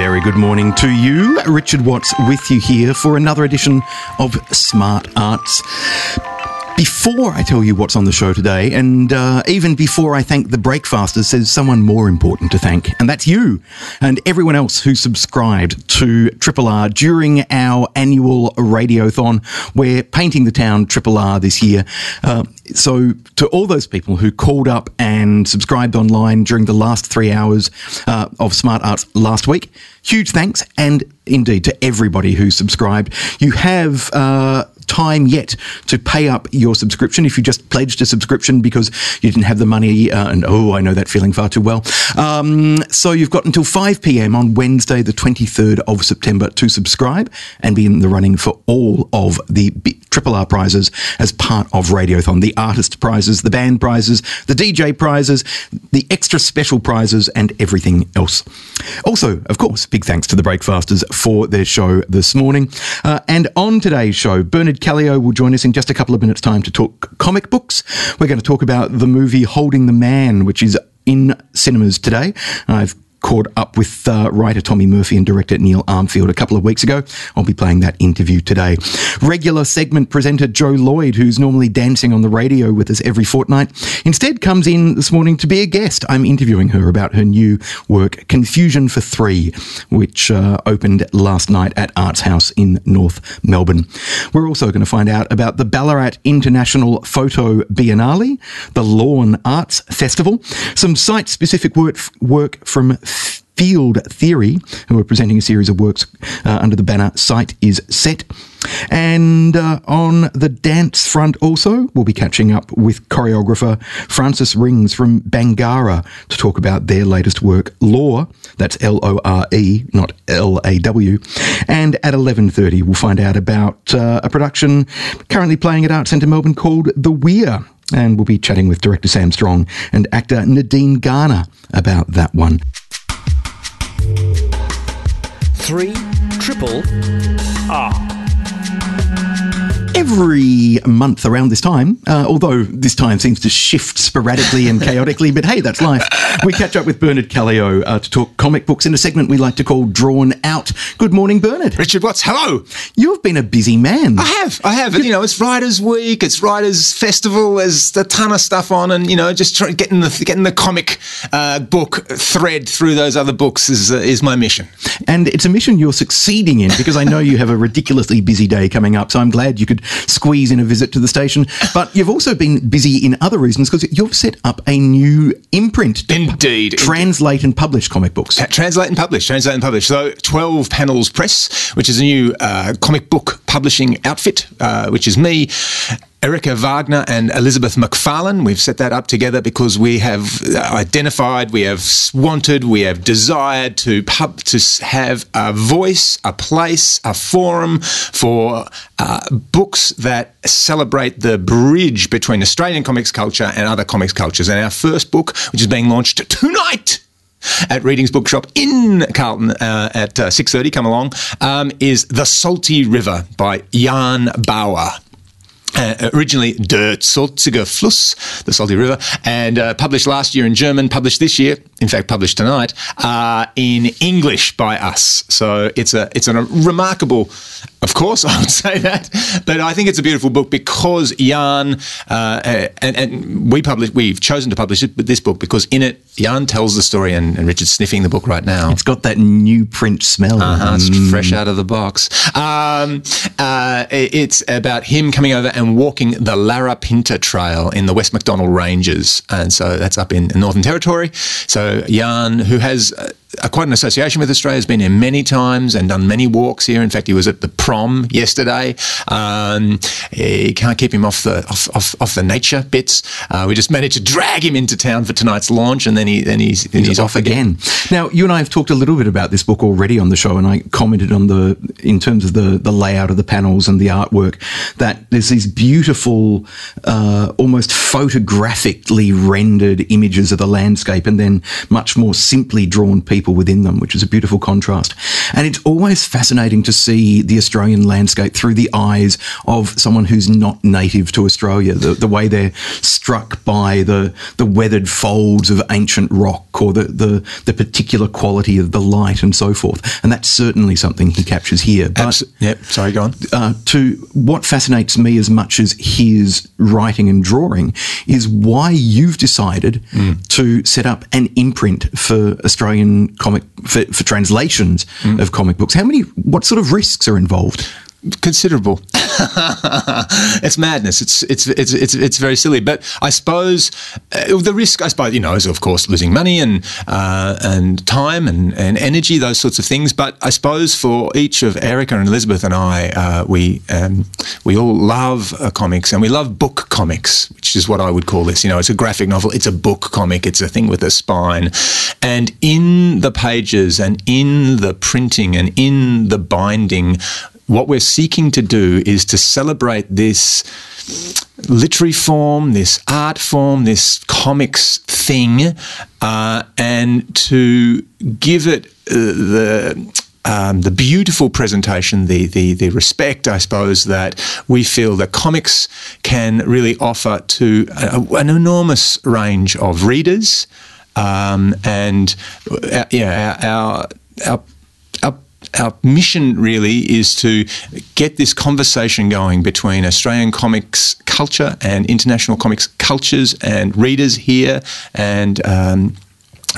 very good morning to you. Richard Watts with you here for another edition of Smart Arts. Before I tell you what's on the show today, and uh, even before I thank the Breakfasters, there's someone more important to thank, and that's you and everyone else who subscribed to Triple R during our annual radiothon. We're painting the town Triple R this year. Uh, so, to all those people who called up and subscribed online during the last three hours uh, of Smart Arts last week, huge thanks, and indeed to everybody who subscribed. You have uh, time yet to pay up your subscription if you just pledged a subscription because you didn't have the money. Uh, and oh, I know that feeling far too well. Um, so you've got until 5 p.m. on Wednesday, the 23rd of September, to subscribe and be in the running for all of the B- Triple R prizes as part of Radiothon the artist prizes, the band prizes, the DJ prizes, the extra special prizes, and everything else. Also, of course, big thanks to the Breakfasters for their show this morning. Uh, and on today's show, Bernard Caleo will join us in just a couple of minutes' time to talk comic books. We're going to talk about the movie Holding the Man, which is in cinemas today. I've caught up with uh, writer Tommy Murphy and director Neil Armfield a couple of weeks ago. I'll be playing that interview today. Regular segment presenter Joe Lloyd, who's normally dancing on the radio with us every fortnight, instead comes in this morning to be a guest. I'm interviewing her about her new work, Confusion for Three, which uh, opened last night at Arts House in North Melbourne. We're also going to find out about the Ballarat International Photo Biennale, the Lawn Arts Festival, some site-specific work, work from Field Theory, who are presenting a series of works uh, under the banner Site is Set. And uh, on the dance front, also, we'll be catching up with choreographer Frances Rings from Bangarra to talk about their latest work, Lore. That's L O R E, not L A W. And at eleven thirty, we'll find out about uh, a production currently playing at Art Centre Melbourne called The Weir. And we'll be chatting with director Sam Strong and actor Nadine Garner about that one. Three triple R every month around this time, uh, although this time seems to shift sporadically and chaotically, but hey, that's life. We catch up with Bernard Caleo uh, to talk comic books in a segment we like to call Drawn Out. Good morning, Bernard. Richard Watts, hello. You've been a busy man. I have, I have. You know, it's Writers' Week, it's Writers' Festival, there's a ton of stuff on, and, you know, just try, getting, the, getting the comic uh, book thread through those other books is, uh, is my mission. And it's a mission you're succeeding in because I know you have a ridiculously busy day coming up, so I'm glad you could squeeze in a visit to the station. But you've also been busy in other reasons because you've set up a new imprint. Indeed. Translate and publish comic books. Translate and publish. Translate and publish. So 12 Panels Press, which is a new uh, comic book publishing outfit, uh, which is me Erica Wagner and Elizabeth McFarlane. We've set that up together because we have identified, we have wanted, we have desired to pub, to have a voice, a place, a forum for uh, books that celebrate the bridge between Australian comics culture and other comics cultures. And our first book, which is being launched tonight at Readings Bookshop in Carlton uh, at uh, 6.30, come along, um, is The Salty River by Jan Bauer. Uh, originally Der Salzige Fluss, the Salty River, and uh, published last year in German, published this year, in fact, published tonight, uh, in English by us. So it's a it's a remarkable, of course, I would say that, but I think it's a beautiful book because Jan uh, and, and we publish we've chosen to publish it, this book because in it Jan tells the story, and, and Richard's sniffing the book right now. It's got that new print smell. Uh-huh, it's mm. fresh out of the box. Um, uh, it's about him coming over and walking the Larapinta Trail in the West MacDonnell Ranges. And so that's up in Northern Territory. So Jan, who has uh, quite an association with Australia, has been here many times and done many walks here. In fact, he was at the prom yesterday. Um, he can't keep him off the off, off, off the nature bits. Uh, we just managed to drag him into town for tonight's launch, and then he then he's then he's, he's off again. again. Now, you and I have talked a little bit about this book already on the show, and I commented on the in terms of the the layout of the panels and the artwork that there's these beautiful, uh, almost photographically rendered images of the landscape, and then much more simply drawn pieces people within them, which is a beautiful contrast. And it's always fascinating to see the Australian landscape through the eyes of someone who's not native to Australia. The, the way they're struck by the the weathered folds of ancient rock or the, the the particular quality of the light and so forth. And that's certainly something he captures here. But yep. Sorry, go on. uh, to what fascinates me as much as his writing and drawing is why you've decided to set up an imprint for Australian comic for, for translations of comic books. How many? What sort of risks are involved? Considerable. it's madness. It's, it's it's it's it's very silly. But I suppose uh, the risk, I suppose, you know, is of course losing money and uh, and time and, and energy, those sorts of things. But I suppose for each of Erica and Elizabeth and I, uh, we um, we all love uh, comics and we love book comics, which is what I would call this. You know, it's a graphic novel. It's a book comic. It's a thing with a spine, and in the pages and in the printing and in the binding what we're seeking to do is to celebrate this literary form, this art form, this comics thing, uh, and to give it uh, the um, the beautiful presentation, the, the the respect, I suppose, that we feel that comics can really offer to a, an enormous range of readers, um, and uh, yeah, our our, our our mission really is to get this conversation going between Australian comics culture and international comics cultures and readers here and um,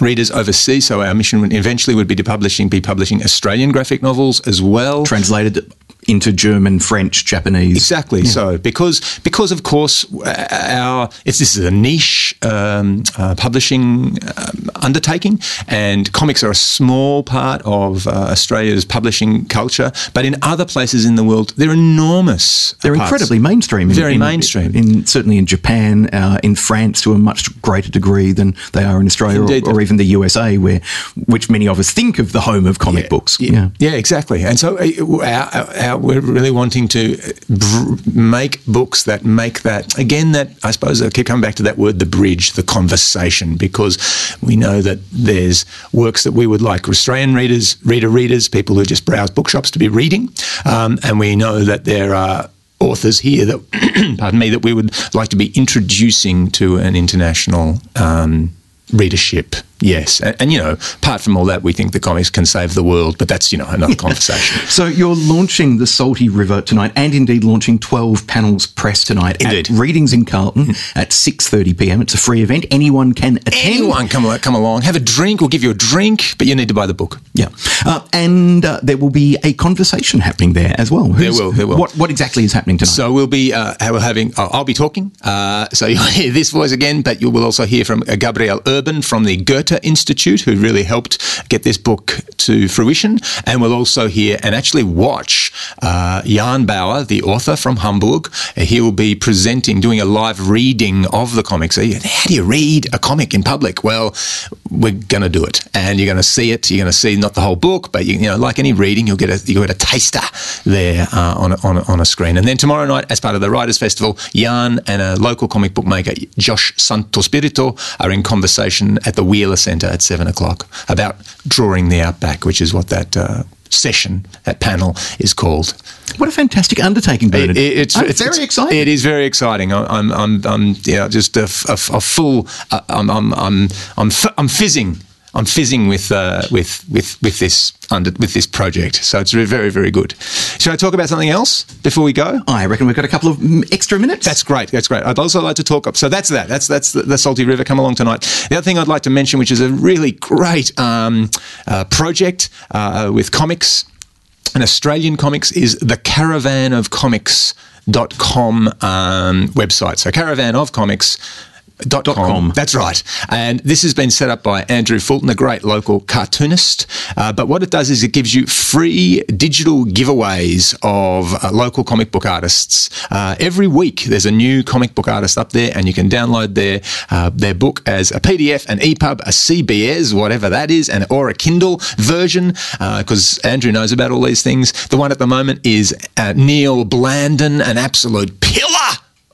readers overseas. So our mission eventually would be to publishing be publishing Australian graphic novels as well. Translated into German, French, Japanese. Exactly. So because because of course our it's this is a niche um, uh, publishing um, undertaking, and comics are a small part of uh, Australia's publishing culture. But in other places in the world, they're enormous. They're parts. incredibly mainstream. In, Very in- mainstream. In certainly in Japan, uh, in France, to a much greater degree than they are in Australia or, or even the USA, where which many of us think of the home of comic books. Yeah, yeah, exactly. And so uh, our, our, we're really wanting to br- make books that make that again. That I suppose I keep coming back to that word, the bridge, the conversation, because we know that there's works that we would like Australian readers, reader readers, people who just browse bookshops to be reading, um, and we know that there are authors here that, pardon me, that we would like to be introducing to an international um, readership. Yes, and, and you know, apart from all that, we think the comics can save the world, but that's you know another conversation. So you're launching the Salty River tonight, and indeed launching 12 panels press tonight Indeed. at Readings in Carlton at 6:30 p.m. It's a free event; anyone can attend. Anyone come come along, have a drink. We'll give you a drink, but you need to buy the book. Yeah, uh, and uh, there will be a conversation happening there as well. Who's- will, there will. What what exactly is happening tonight? So we'll be uh, we're having. I'll I'll be talking. Uh, so you'll hear this voice again, but you will also hear from uh, Gabriel Urban from the Goethe Institute, who really helped get this book to fruition. And we'll also hear and actually watch uh, Jan Bauer, the author from Hamburg. Uh, He will be presenting, doing a live reading of the comics. So How do you read a comic in public? Well, we're going to do it, and you're going to see it. You're going to see not the whole book, but you, you know, like any reading, you'll get a you will get a taster there uh, on, a, on a, on a screen. And then tomorrow night, as part of the Writers Festival, Jan and a local comic book maker, Josh Santospirito, are in conversation at the Wheeler Centre at seven o'clock about drawing the outback, which is what that. Uh, Session, that panel is called. what a fantastic undertaking, Bernard! It- it's, I'm it's very it's- excited. It is very exciting. I'm, I'm, I'm, yeah, just a full. Uh, I'm, I'm, I'm, I'm, f- I'm fizzing. I'm fizzing with, uh, with, with, with this under with this project. So it's very, very, good. Should I talk about something else before we go? I reckon we've got a couple of extra minutes. That's great. That's great. I'd also like to talk up. So that's that. That's that's the, the Salty River. Come along tonight. The other thing I'd like to mention, which is a really great um, uh, project uh, with comics, an Australian comics, is the Caravan of comics Comics.com um, website. So Caravan of Comics. Dot com. com. That's right. And this has been set up by Andrew Fulton, a great local cartoonist. Uh, but what it does is it gives you free digital giveaways of uh, local comic book artists. Uh, every week there's a new comic book artist up there, and you can download their uh, their book as a PDF, an EPUB, a CBS, whatever that is, and or a Kindle version. Because Andrew knows about all these things. The one at the moment is uh, Neil Blandon, an absolute pillar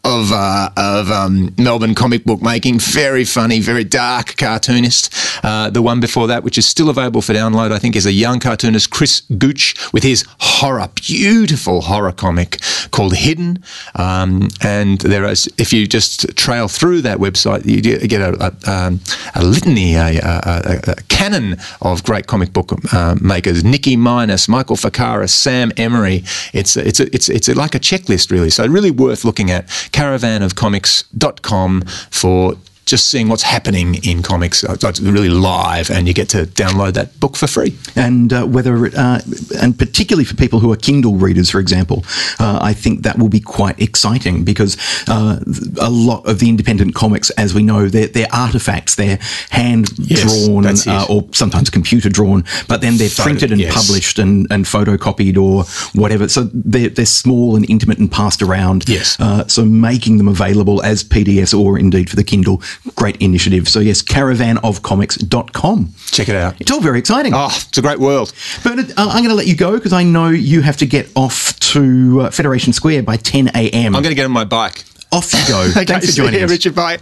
of uh, of um, Melbourne comic book making. Very funny, very dark cartoonist. Uh, the one before that, which is still available for download, I think, is a young cartoonist, Chris Gooch, with his horror, beautiful horror comic called Hidden. Um, and there is, if you just trail through that website, you get a, a, um, a litany, a, a, canon of great comic book uh, makers: Nicky Minus, Michael Fikaris, Sam Emery. It's it's it's it's like a checklist, really. So really worth looking at. Caravanofcomics.com for just seeing what's happening in comics. It's really live, and you get to download that book for free. And uh, whether, uh, and particularly for people who are Kindle readers, for example, uh, I think that will be quite exciting because uh, a lot of the independent comics, as we know, they're, they're artifacts. They're hand drawn yes, uh, or sometimes computer drawn, but then they're printed and yes. published and, and photocopied or whatever. So they're, they're small and intimate and passed around. Yes. Uh, so making them available as PDFs or indeed for the Kindle great initiative. So, yes, caravanofcomics.com. Check it out. It's all very exciting. Oh, it's a great world. Bernard, uh, I'm going to let you go because I know you have to get off to uh, Federation Square by 10 a.m. I'm going to get on my bike. Off you go. okay, Thanks for joining us. Richard, bye.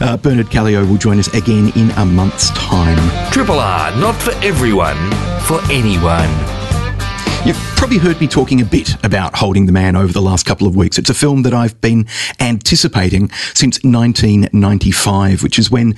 Uh, Bernard Caleo will join us again in a month's time. Triple R, not for everyone, for anyone. You've probably heard me talking a bit about Holding the Man over the last couple of weeks. It's a film that I've been anticipating since 1995, which is when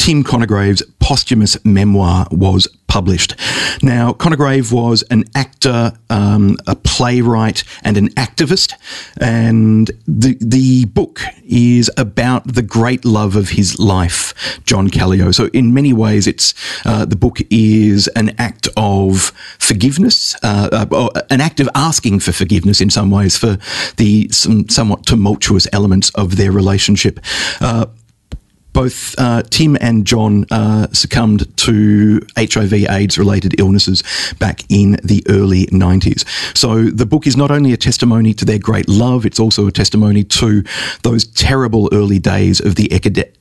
Tim Conigrave's posthumous memoir was published. Now, Connergrave was an actor, um, a playwright, and an activist, and the the book is about the great love of his life, John Caleo. So, in many ways, it's uh, the book is an act of forgiveness, uh, uh, an act of asking for forgiveness in some ways for the some somewhat tumultuous elements of their relationship. Both uh, Tim and John uh, succumbed to HIV/AIDS related illnesses back in the early 90s. So the book is not only a testimony to their great love, it's also a testimony to those terrible early days of the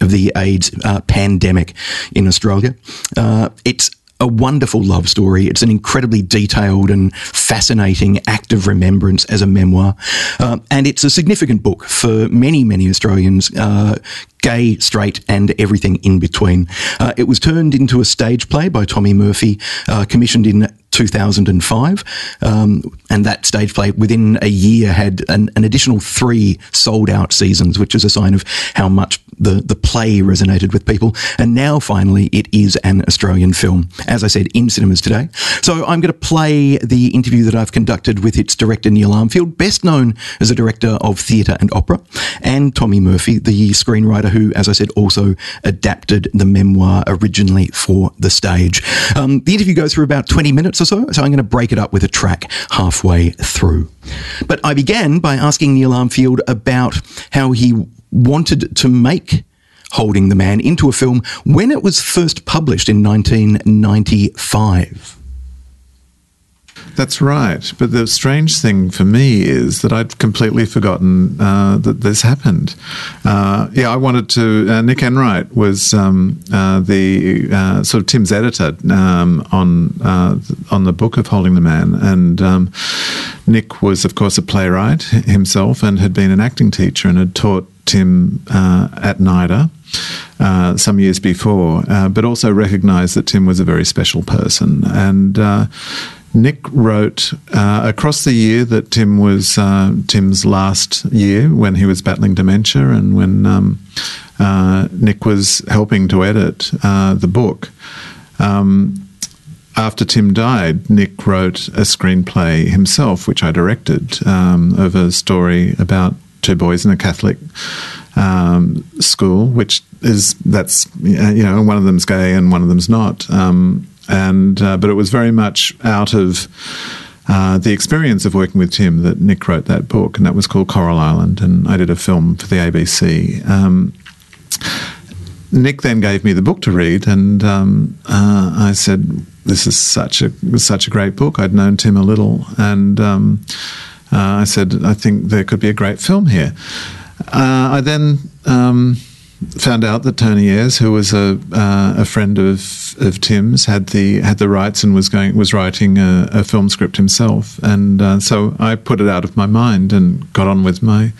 of the AIDS uh, pandemic in Australia. Uh, it's a wonderful love story. It's an incredibly detailed and fascinating act of remembrance as a memoir. Uh, and it's a significant book for many, many Australians, uh, gay, straight, and everything in between. Uh, it was turned into a stage play by Tommy Murphy, uh, commissioned in 2005. Um, and that stage play within a year had an, an, additional three sold out seasons, which is a sign of how much the, the play resonated with people. And now finally it is an Australian film, as I said, in cinemas today. So I'm going to play the interview that I've conducted with its director, Neil Armfield, best known as a director of theatre and opera, and Tommy Murphy, the screenwriter who, as I said, also adapted the memoir originally for the stage. Um, the interview goes for about 20 minutes or so, so I'm going to break it up with a track halfway through. But I began by asking Neil Armfield about how he wanted to make Holding the Man into a film when it was first published in 1995. That's right. But the strange thing for me is that I'd completely forgotten uh, that this happened. Uh, yeah, I wanted to. Uh, Nick Enright was um, uh, the uh, sort of Tim's editor um, on uh, on the book of Holding the Man, and um, Nick was, of course, a playwright himself and had been an acting teacher and had taught Tim at NIDA. Uh, some years before, uh, but also recognised that Tim was a very special person. And uh, Nick wrote uh, across the year that Tim was uh, Tim's last year when he was battling dementia and when um, uh, Nick was helping to edit uh, the book. Um, after Tim died, Nick wrote a screenplay himself, which I directed, um, of a story about two boys in a Catholic um, school, which is that's you know one of them's gay and one of them's not. Um, and uh, but it was very much out of uh, the experience of working with Tim that Nick wrote that book, and that was called Coral Island, and I did a film for the ABC. Um, Nick then gave me the book to read, and um, uh, I said, "This is such a such a great book." I'd known Tim a little, and um, uh, I said, "I think there could be a great film here." Uh, I then um, found out that Tony Ayres, who was a uh, a friend of of Tim's, had the had the rights and was going was writing a, a film script himself, and uh, so I put it out of my mind and got on with my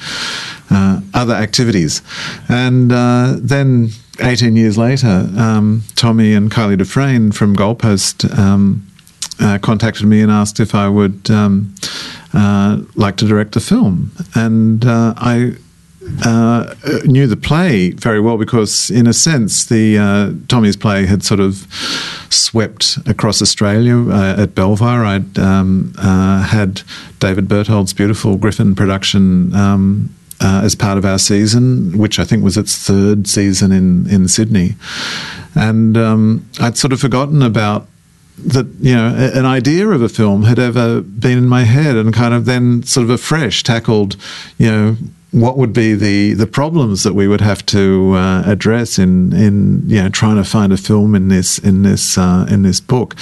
uh, other activities, and uh, then. 18 years later, um, Tommy and Kylie du Fresne from Goalpost um, uh, contacted me and asked if I would um, uh, like to direct a film. And I uh, knew the play very well because, in a sense, the uh, Tommy's play had sort of swept across Australia uh, at Belvoir. I'd um, uh, had David Berthold's beautiful Griffin production. Um, uh, as part of our season, which I think was its third season in, in Sydney. And um, I'd sort of forgotten about that you know an idea of a film had ever been in my head and kind of then sort of afresh tackled you know what would be the, the problems that we would have to uh, address in in you know trying to find a film in this in this uh, in this book,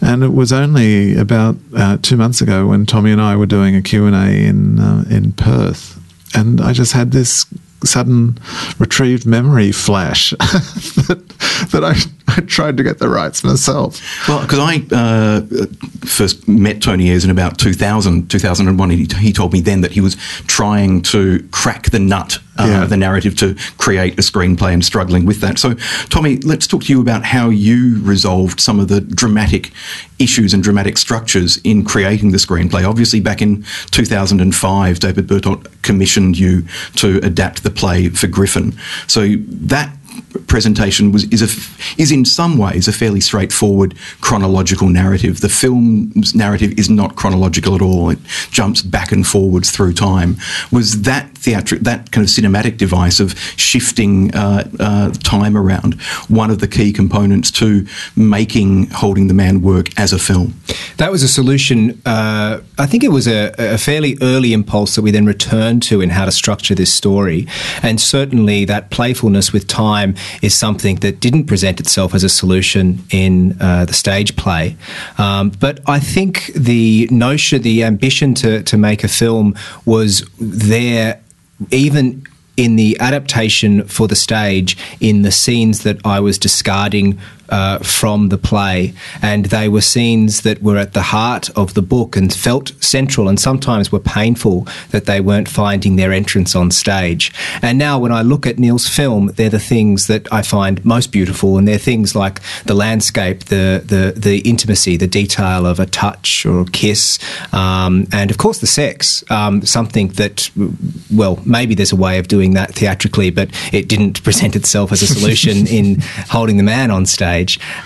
and it was only about uh, two months ago when Tommy and I were doing a Q and A in uh, in Perth, and I just had this sudden retrieved memory flash that, that I, I tried to get the rights myself. Well, because I uh, first met Tony Ayres in about 2000, 2001. He, he told me then that he was trying to crack the nut uh, Yeah. the narrative to create a screenplay and struggling with that. So, Tommy, let's talk to you about how you resolved some of the dramatic issues and dramatic structures in creating the screenplay. Obviously, back in 2005, David Berthold commissioned you to adapt the play for Griffin. So that presentation was is a is in some ways a fairly straightforward chronological narrative. The film's narrative is not chronological at all. It jumps back and forwards through time. Was that theatric that kind of cinematic device of shifting uh, uh, time around one of the key components to making Holding the Man work as a film? That was a solution. Uh, I think it was a, a fairly early impulse that we then returned to in how to structure this story. And certainly that playfulness with time is something that didn't present itself as a solution in uh, the stage play. Um, but I think the notion, the ambition to, to make a film was there even in the adaptation for the stage in the scenes that I was discarding uh, from the play. And they were scenes that were at the heart of the book and felt central and sometimes were painful that they weren't finding their entrance on stage. And now when I look at Neil's film, they're the things that I find most beautiful. And they're things like the landscape, the, the, the intimacy, the detail of a touch or a kiss, um, and of course the sex. Um, something that, well, maybe there's a way of doing that theatrically, but it didn't present itself as a solution in holding the man on stage.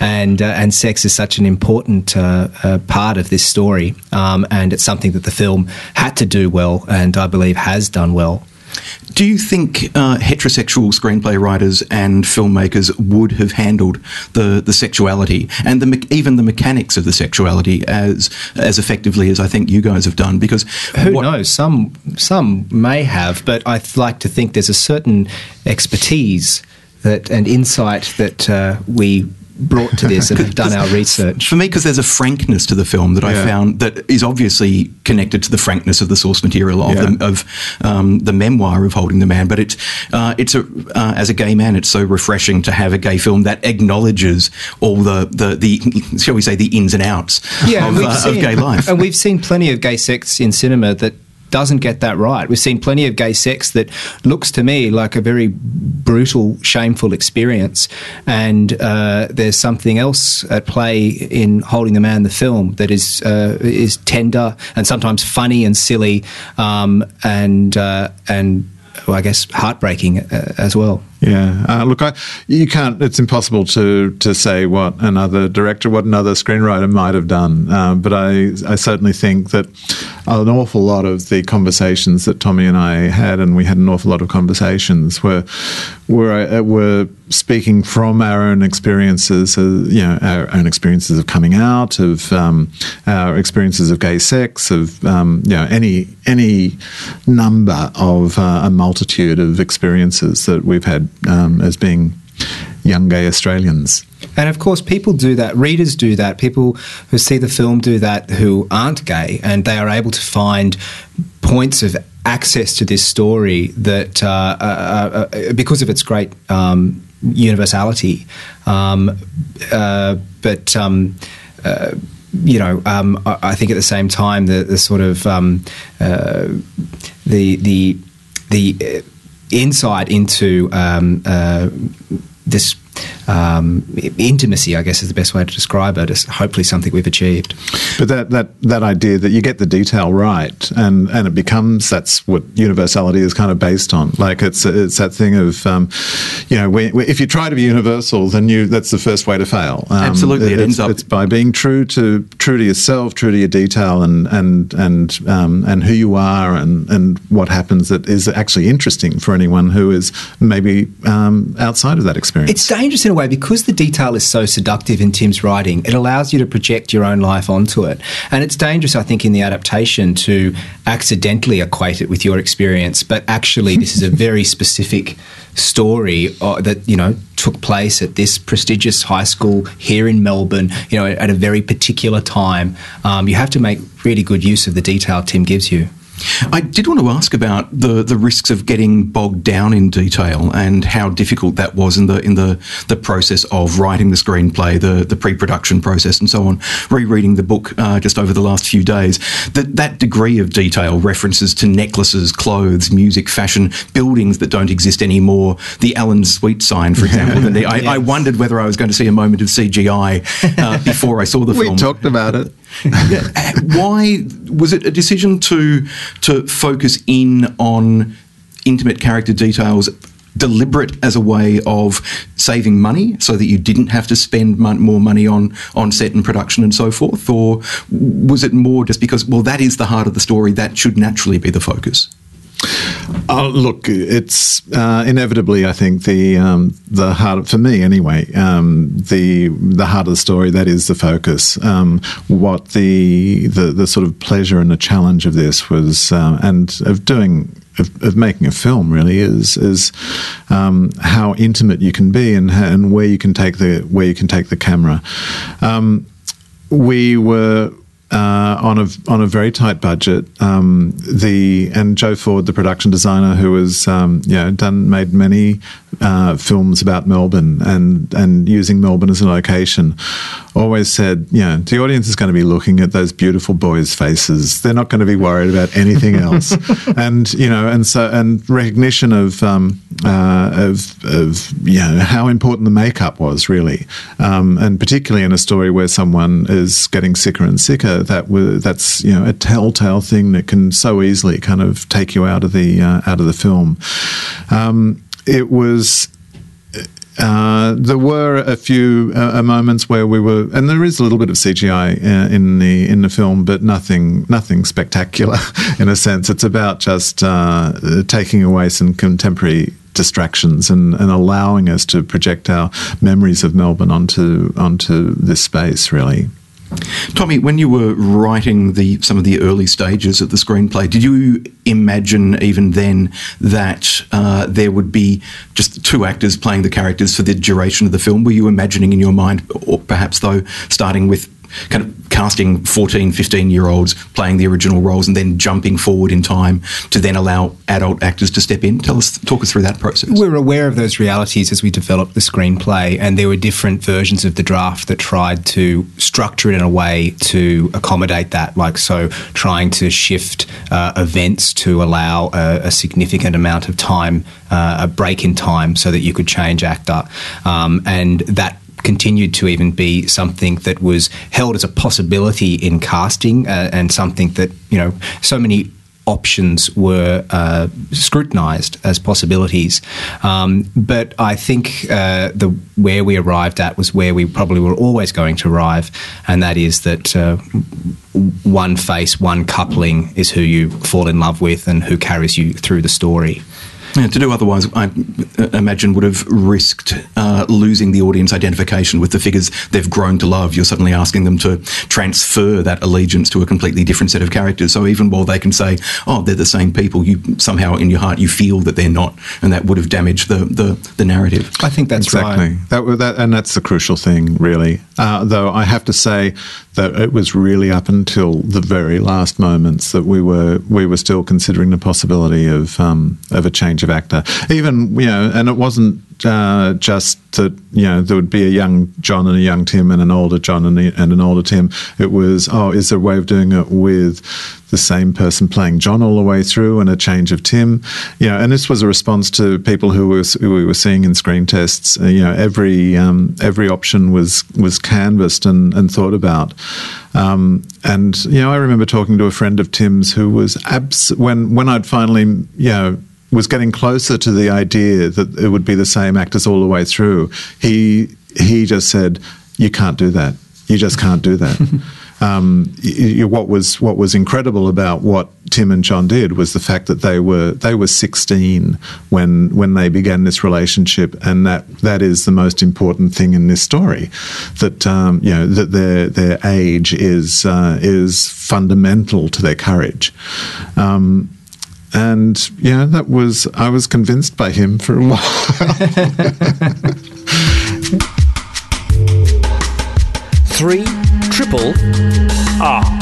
And uh, and sex is such an important uh, uh, part of this story, um, and it's something that the film had to do well, and I believe has done well. Do you think uh, heterosexual screenplay writers and filmmakers would have handled the, the sexuality and the even the mechanics of the sexuality as as effectively as I think you guys have done? Because Who what- knows? Some some may have, but I like to think there's a certain expertise that and insight that uh, we brought to this and have done our research. For me, because there's a frankness to the film that I found that is obviously connected to the frankness of the source material of, Yeah. the, of um, the memoir of Holding the Man. But it's uh, it's a uh, as a gay man, it's so refreshing to have a gay film that acknowledges all the the, the shall we say the ins and outs of, we've uh, of gay life. And we've seen plenty of gay sex in cinema that doesn't get that right. We've seen plenty of gay sex that looks to me like a very brutal, shameful experience. And uh, there's something else at play in Holding the Man, the film, that is uh, is tender and sometimes funny and silly, um, and uh, and well, I guess heartbreaking uh, as well. Yeah, uh, look, I, you can't. It's impossible to to say what another director, what another screenwriter might have done. Uh, but I, I certainly think that an awful lot of the conversations that Tommy and I had, and we had an awful lot of conversations, were were uh, were speaking from our own experiences. Uh, you know, our own experiences of coming out, of um, our experiences of gay sex, of um, you know any any number of uh, a multitude of experiences that we've had um, as being young gay Australians. And of course, people do that. Readers do that. People who see the film do that who aren't gay, and they are able to find points of access to this story that, uh, uh, uh, because of its great um, universality, um, uh, but. Um, uh, you know, um, I, I, think at the same time the, the sort of um, uh, the the the insight into um, this um, intimacy, I guess, is the best way to describe it. it. Is hopefully something we've achieved. But that, that, that idea that you get the detail right, and, and it becomes that's what universality is kind of based on. Like it's it's that thing of, um, you know, if you try to be universal, then you that's the first way to fail. Um, Absolutely, it, it ends up it's by being true to true to yourself, true to your detail, and and and um, and who you are, and and what happens that is actually interesting for anyone who is maybe um, outside of that experience. It's dangerous in a way because the detail is so seductive in Tim's writing. It allows you to project your own life onto it, and it's dangerous, I think, in the adaptation to accidentally equate it with your experience. But actually, this is a very specific story uh, that you know took place at this prestigious high school here in Melbourne. You know, at a very particular time. Um, you have to make really good use of the detail Tim gives you. I did want to ask about the, the risks of getting bogged down in detail and how difficult that was in the in the, the process of writing the screenplay, the, the pre production process, and so on. Rereading the book uh, just over the last few days, that that degree of detail, references to necklaces, clothes, music, fashion, buildings that don't exist anymore, the Allen Sweet sign, for example. and the, I, I, wondered whether I was going to see a moment of CGI uh, before I saw the film. We talked about it. Uh, why was it a decision to to focus in on intimate character details deliberate as a way of saving money so that you didn't have to spend more money on on set and production and so forth? Or was it more just because well that is the heart of the story that should naturally be the focus Oh, look, it's uh, inevitably. I think the um, the heart for me anyway. Um, the the heart of the story that is the focus. Um, what the, the the sort of pleasure and the challenge of this was, uh, and of doing of, of, making a film really is is um, how intimate you can be and and where you can take the where you can take the camera. Um, we were uh, on a on a very tight budget. Um, the and Joe Ford, the production designer, who has um, you know done made many uh, films about Melbourne and and using Melbourne as a location, always said, you know, the audience is going to be looking at those beautiful boys' faces. They're not going to be worried about anything else. and you know, and so and recognition of um, uh, of of you know how important the makeup was really, um, and particularly in a story where someone is getting sicker and sicker, that that's you know a telltale thing that can so easily kind of take you out of the uh, out of the film. Um, it was uh, there were a few uh, moments where we were, and there is a little bit of CGI uh, in the in the film, but nothing nothing spectacular in a sense. It's about just uh, taking away some contemporary distractions and, and allowing us to project our memories of Melbourne onto onto this space, really. Tommy, when you were writing the some of the early stages of the screenplay, did you imagine even then that uh, there would be just two actors playing the characters for the duration of the film? Were you imagining in your mind, or perhaps though, starting with kind of casting 14, 15 year olds playing the original roles and then jumping forward in time to then allow adult actors to step in? Tell us, talk us through that process. We were aware of those realities as we developed the screenplay, and there were different versions of the draft that tried to structure it in a way to accommodate that. Like, so trying to shift uh, events to allow a, a, significant amount of time, uh, a break in time, so that you could change actor. Um, and that continued to even be something that was held as a possibility in casting uh, and something that, you know, so many options were uh, scrutinised as possibilities. Um, but I think uh, the where we arrived at was where we probably were always going to arrive, and that is that uh, one face, one coupling is who you fall in love with and who carries you through the story. Yeah, to do otherwise, I imagine would have risked uh, losing the audience identification with the figures they've grown to love. You're suddenly asking them to transfer that allegiance to a completely different set of characters. So even while they can say, "Oh, they're the same people," you somehow in your heart you feel that they're not, and that would have damaged the the, the narrative. I think that's exactly right. that, that, and that's the crucial thing, really. Uh, though I have to say that it was really up until the very last moments that we were we were still considering the possibility of um, of a change of actor. Even you know, and it wasn't uh, just that you know there would be a young John and a young Tim and an older John and, a, and an older Tim. It was oh, is there a way of doing it with the same person playing John all the way through and a change of Tim? You know, and this was a response to people who, was, who we were seeing in screen tests. Uh, you know, every um, every option was was canvassed and, and thought about. Um, and you know, I remember talking to a friend of Tim's who was abs- when when I'd finally you know was getting closer to the idea that it would be the same actors all the way through. He he just said, "You can't do that. You just can't do that." um, you, what was what was incredible about what Tim and John did was the fact that they were they were 16 when when they began this relationship, and that that is the most important thing in this story. That um, you know that their their age is uh, is fundamental to their courage. Um, and yeah, that was I was convinced by him for a while. Three triple R.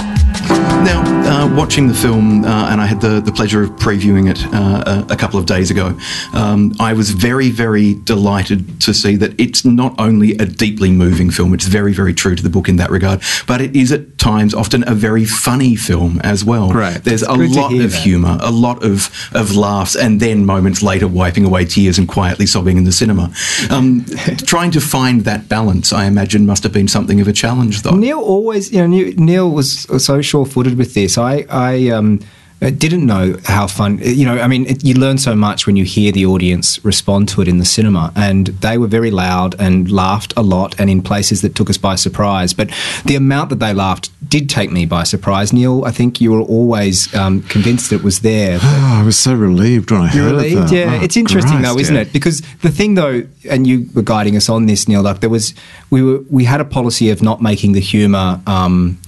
Now, uh, watching the film, uh, and I had the, the pleasure of previewing it uh, a, a, couple of days ago, um, I was very, very delighted to see that it's not only a deeply moving film, it's very, very true to the book in that regard, but it is at times often a very funny film as well. Right. There's it's a lot of humour, a lot of, of laughs, and then moments later wiping away tears and quietly sobbing in the cinema. Um, trying to find that balance, I imagine, must have been something of a challenge, though. Neil always, you know, Neil was so sure-footed with this. I, I um, didn't know how fun. You know, I mean, it, you learn so much when you hear the audience respond to it in the cinema, and they were very loud and laughed a lot, and in places that took us by surprise. But the amount that they laughed did take me by surprise. Neil, I think you were always um, convinced it was there. Oh, I was so relieved when I You're heard relieved? that. Yeah, oh, it's interesting Christ, though, isn't yeah. it? Because the thing though, and you were guiding us on this, Neil. Like there was, we were, we had a policy of not making the humour. Um,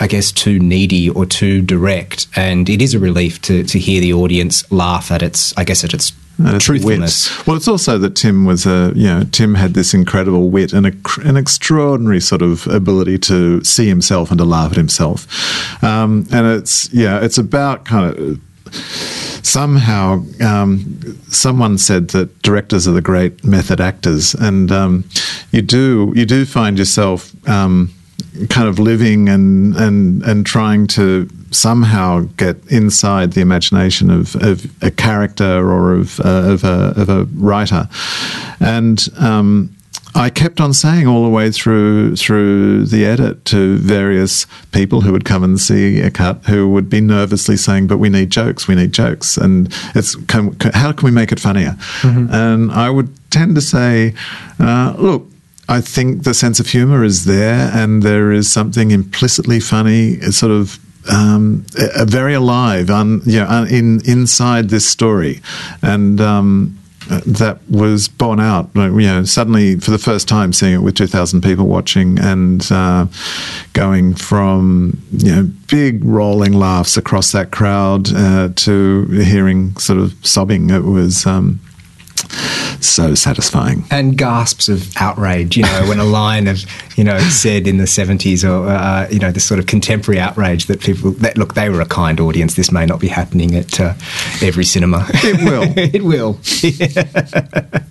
I guess, too needy or too direct. And it is a relief to, to hear the audience laugh at its, I guess, at its truthfulness. Wit. Well, it's also that Tim was a, you know, Tim had this incredible wit and a, an extraordinary sort of ability to see himself and to laugh at himself. Um, and it's, yeah, it's about kind of somehow um, someone said that directors are the great method actors, and um, you do you do find yourself um, kind of living and and and trying to somehow get inside the imagination of, of a character or of, uh, of, a, of a writer, and um, I kept on saying all the way through through the edit to various people who would come and see a cut who would be nervously saying, "But we need jokes, we need jokes," and it's can, how can we make it funnier? Mm-hmm. And I would tend to say, uh, "Look." I think the sense of humor is there, and there is something implicitly funny, sort of um, very alive, on you know, in inside this story, and. Um, that was borne out. You know, suddenly for the first time seeing it with two thousand people watching, and uh, going from you know big rolling laughs across that crowd uh, to hearing sort of sobbing. It was. Um, so satisfying. And gasps of outrage, you know, when a line of, you know, said in the 70s or, uh, you know, the sort of contemporary outrage that people, that, look, they were a kind audience. This may not be happening at uh, every cinema. It will. it will.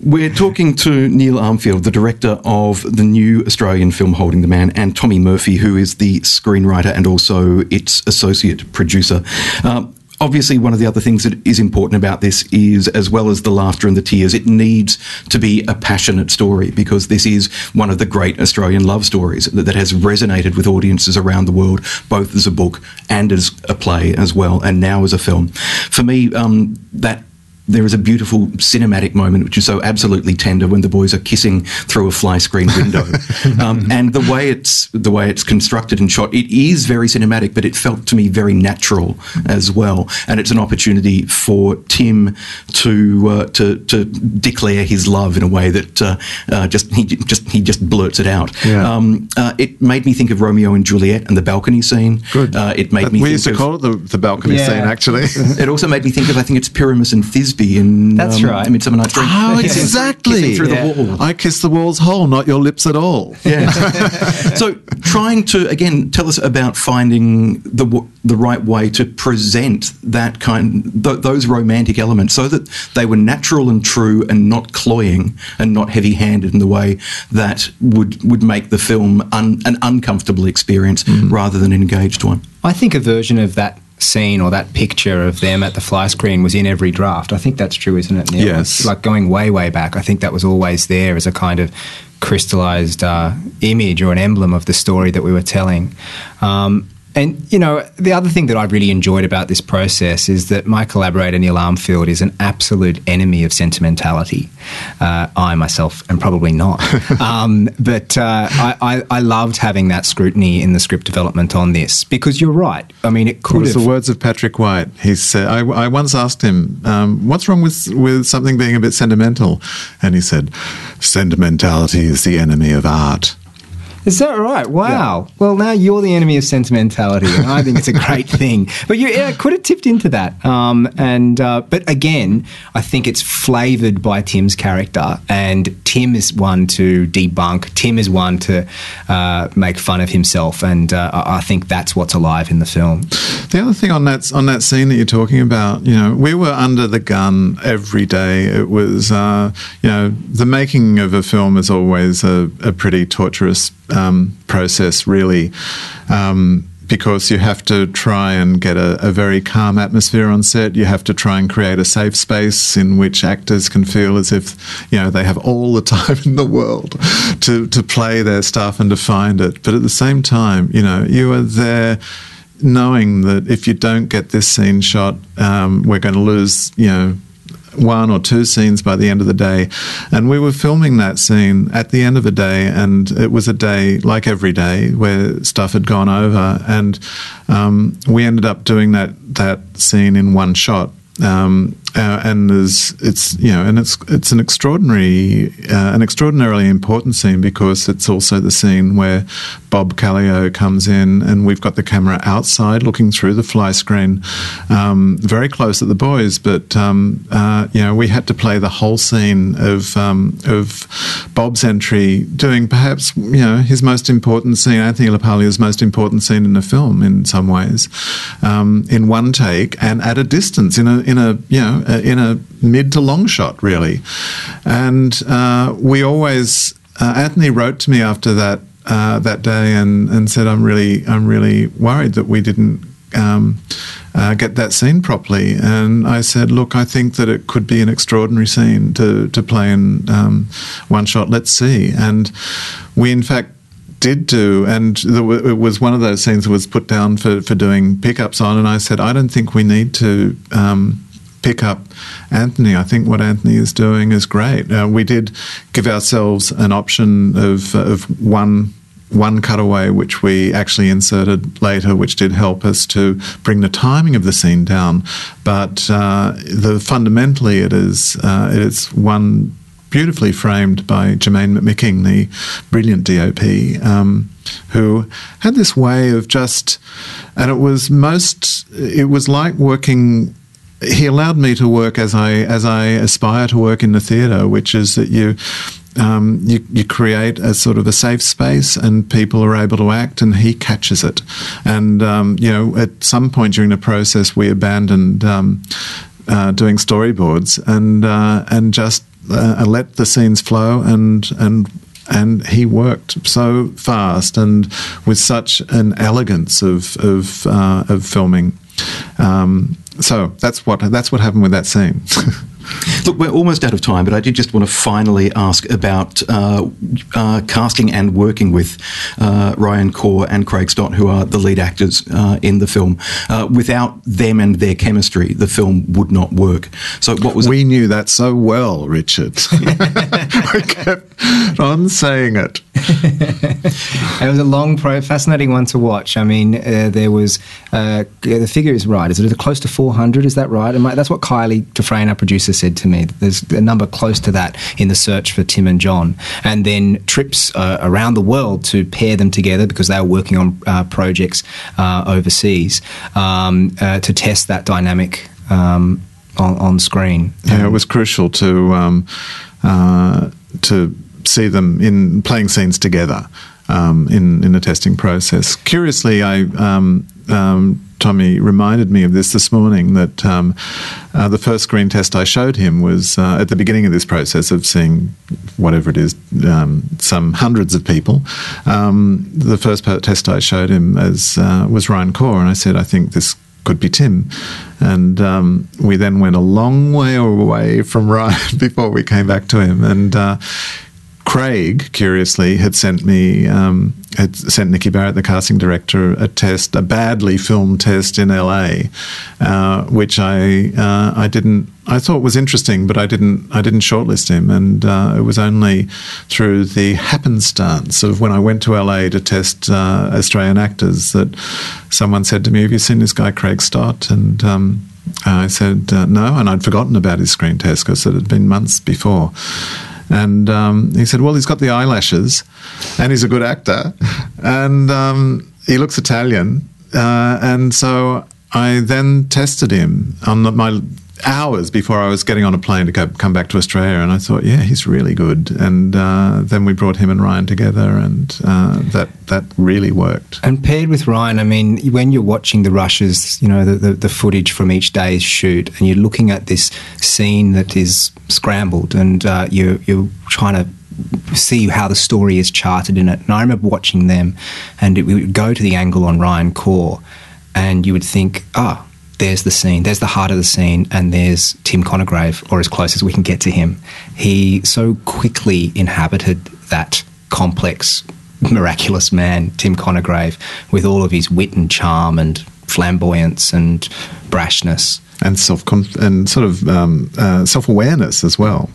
We're talking to Neil Armfield, the director of the new Australian film Holding the Man, and Tommy Murphy, who is the screenwriter and also its associate producer. Um, obviously one of the other things that is important about this is as well as the laughter and the tears it needs to be a passionate story because this is one of the great australian love stories that, that has resonated with audiences around the world both as a book and as a play as well and now as a film. For me um, that there is a beautiful cinematic moment which is so absolutely tender when the boys are kissing through a fly screen window, um, and the way it's the way it's constructed and shot, it is very cinematic, but it felt to me very natural as well. And it's an opportunity for Tim to uh, to to declare his love in a way that uh, uh, just he just he just blurts it out. Yeah. Um, uh, it made me think of Romeo and Juliet and the balcony scene. Good. Uh, it made me. We used to of, call it the, the balcony yeah. scene. Actually, it also made me think of I think it's Pyramus and Thisbe Grimsby in That's um, right. Midsummer Night's Dream. Oh, Kissing- exactly. kissing through Yeah. the wall. I kiss the wall's whole, not your lips at all. Yeah. so, trying to again tell us about finding the w- the right way to present that kind th- those romantic elements, so that they were natural and true, and not cloying and not heavy handed in the way that would would make the film un- an uncomfortable experience mm-hmm. rather than an engaged one. I think a version of that scene or that picture of them at the fly screen was in every draft. I think that's true, isn't it? Neil? Yes. Like going way, way back. I think that was always there as a kind of crystallized uh, image or an emblem of the story that we were telling. Um, and you know, the other thing that I've really enjoyed about this process is that my collaborator Neil Armfield is an absolute enemy of sentimentality. Uh, I myself am probably not, um, but uh, I, I, I loved having that scrutiny in the script development on this because you're right. I mean, it could was have. the words of Patrick White? He said, I, I once asked him, um, what's wrong with, with something being a bit sentimental? And he said, sentimentality is the enemy of art. Is that right? Wow. Well, now you're the enemy of sentimentality, and I think it's a great thing. But you yeah, could have tipped into that. Um, and uh, but again, I think it's flavoured by Tim's character, and Tim is one to debunk. Tim is one to uh, make fun of himself, and uh, I think that's what's alive in the film. The other thing on that on that scene that you're talking about, you know, we were under the gun every day. It was, uh, you know, the making of a film is always a, a pretty torturous um, process, really. Um, because you have to try and get a, a very calm atmosphere on set. You have to try and create a safe space in which actors can feel as if you know they have all the time in the world to to play their stuff and to find it. But at the same time, you know, you are there knowing that if you don't get this scene shot, um, we're going to lose, you know, one or two scenes by the end of the day. And we were filming that scene at the end of a day, and it was a day like every day where stuff had gone over, and um, we ended up doing that that scene in one shot. Um, uh, and there's, it's you know, and it's it's an extraordinary, uh, an extraordinarily important scene because it's also the scene where Bob Caleo comes in, and we've got the camera outside looking through the fly screen, um, very close at the boys. But um, uh, you know, we had to play the whole scene of um, of Bob's entry, doing perhaps you know his most important scene, Anthony LaPaglia's most important scene in the film in some ways, um, in one take and at a distance, in a in a you know uh, in a mid to long shot, really. And uh, we always, uh, Anthony wrote to me after that uh, that day and, and said, "I'm really I'm really worried that we didn't." Um, uh, get that scene properly, and I said, "Look, I think that it could be an extraordinary scene to to play in um, one shot. Let's see." And we, in fact, did do, and it was one of those scenes that was put down for, for doing pickups on, and I said, I don't think we need to um, pick up Anthony. I think what Anthony is doing is great. Uh, we did give ourselves an option of, of one. One cutaway, which we actually inserted later, which did help us to bring the timing of the scene down. But uh, the fundamentally, it is uh, it is one beautifully framed by Germain McMicking, the brilliant DOP, um, who had this way of just, and it was most, it was like working. He allowed me to work as I as I aspire to work in the theatre, which is that you. Um, you, you create a sort of a safe space and people are able to act and he catches it and um, you know at some point during the process we abandoned um, uh, doing storyboards and uh, and just uh, let the scenes flow and and and he worked so fast and with such an elegance of of uh, of filming. Um, so that's what that's what happened with that scene. Look, we're almost out of time, but I did just want to finally ask about uh, uh, casting and working with uh, Ryan Corr and Craig Stott, who are the lead actors uh, in the film. Uh, without them and their chemistry, the film would not work. So, what was we knew that so well, Richard. we kept on saying it. It was a long, pro- fascinating one to watch. I mean, uh, there was uh, yeah, the figure is right. Is it close to 400? Is that right? Am I, that's what Kylie du Fresne, our producer, said to me. There's a number close to that in the search for Tim and John, and then trips uh, around the world to pair them together because they were working on uh, projects uh, overseas um, uh, to test that dynamic. Um, on, on screen. Yeah, it was crucial to um, uh, to see them in playing scenes together um, in in the testing process. Curiously, I. Um, um, Tommy reminded me of this this morning that um, uh, the first screen test I showed him was uh, at the beginning of this process of seeing whatever it is, um, some hundreds of people. Um, the first test I showed him as uh, was Ryan Corr, and I said, I think this could be Tim. And um, we then went a long way away from Ryan before we came back to him. And uh, Craig, curiously, had sent me, um, had sent Nikki Barrett, the casting director, a test, a badly filmed test in LA, uh, which I uh, I didn't, I thought was interesting, but I didn't, I didn't shortlist him, and uh, it was only through the happenstance of when I went to LA to test uh, Australian actors that someone said to me, "Have you seen this guy Craig Stott?" and um, I said uh, no, and I'd forgotten about his screen test because it had been months before. And um, he said, Well, he's got the eyelashes and he's a good actor and um, he looks Italian. Uh, and so I then tested him on the, my hours before I was getting on a plane to go, come back to Australia, and I thought, yeah, he's really good. And uh, then we brought him and Ryan together, and uh, that that really worked. And paired with Ryan, I mean, when you're watching the rushes, you know, the, the, the footage from each day's shoot, and you're looking at this scene that is scrambled, and uh, you're you're trying to see how the story is charted in it. And I remember watching them, and it, we would go to the angle on Ryan Corr, and you would think, ah, oh, there's the scene, there's the heart of the scene, and there's Tim Conigrave, or as close as we can get to him. He so quickly inhabited that complex, miraculous man, Tim Conigrave, with all of his wit and charm and flamboyance and brashness. And self and sort of um, uh, self awareness as well.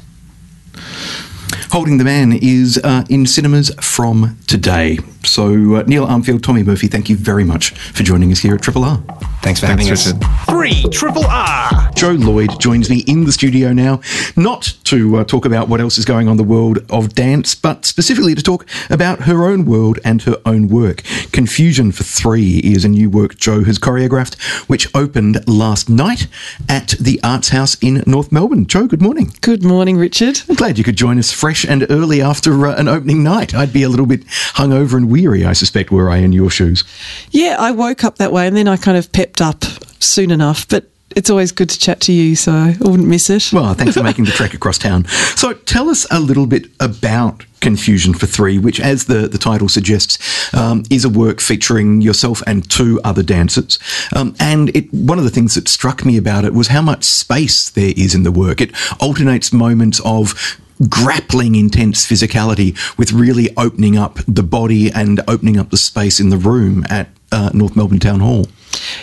Holding the Man is uh, in cinemas from today. So, uh, Neil Armfield, Tommy Murphy, thank you very much for joining us here at Triple R. Thanks for Thanks, having Richard. us. Three Triple R. Jo Lloyd joins me in the studio now, not to uh, talk about what else is going on in the world of dance, but specifically to talk about her own world and her own work. Confusion for Three is a new work Jo has choreographed, which opened last night at the Arts House in North Melbourne. Jo, good morning. Good morning, Richard. I'm glad you could join us fresh and early after uh, an opening night. I'd be a little bit hungover and weary, I suspect, were I in your shoes. Yeah, I woke up that way and then I kind of up soon enough. But it's always good to chat to you, so I wouldn't miss it. Well, thanks for making the trek across town. So tell us a little bit about Confusion for Three, which, as the, the title suggests, um, is a work featuring yourself and two other dancers. Um, and it, one of the things that struck me about it was how much space there is in the work. It alternates moments of grappling intense physicality with really opening up the body and opening up the space in the room at uh, North Melbourne Town Hall.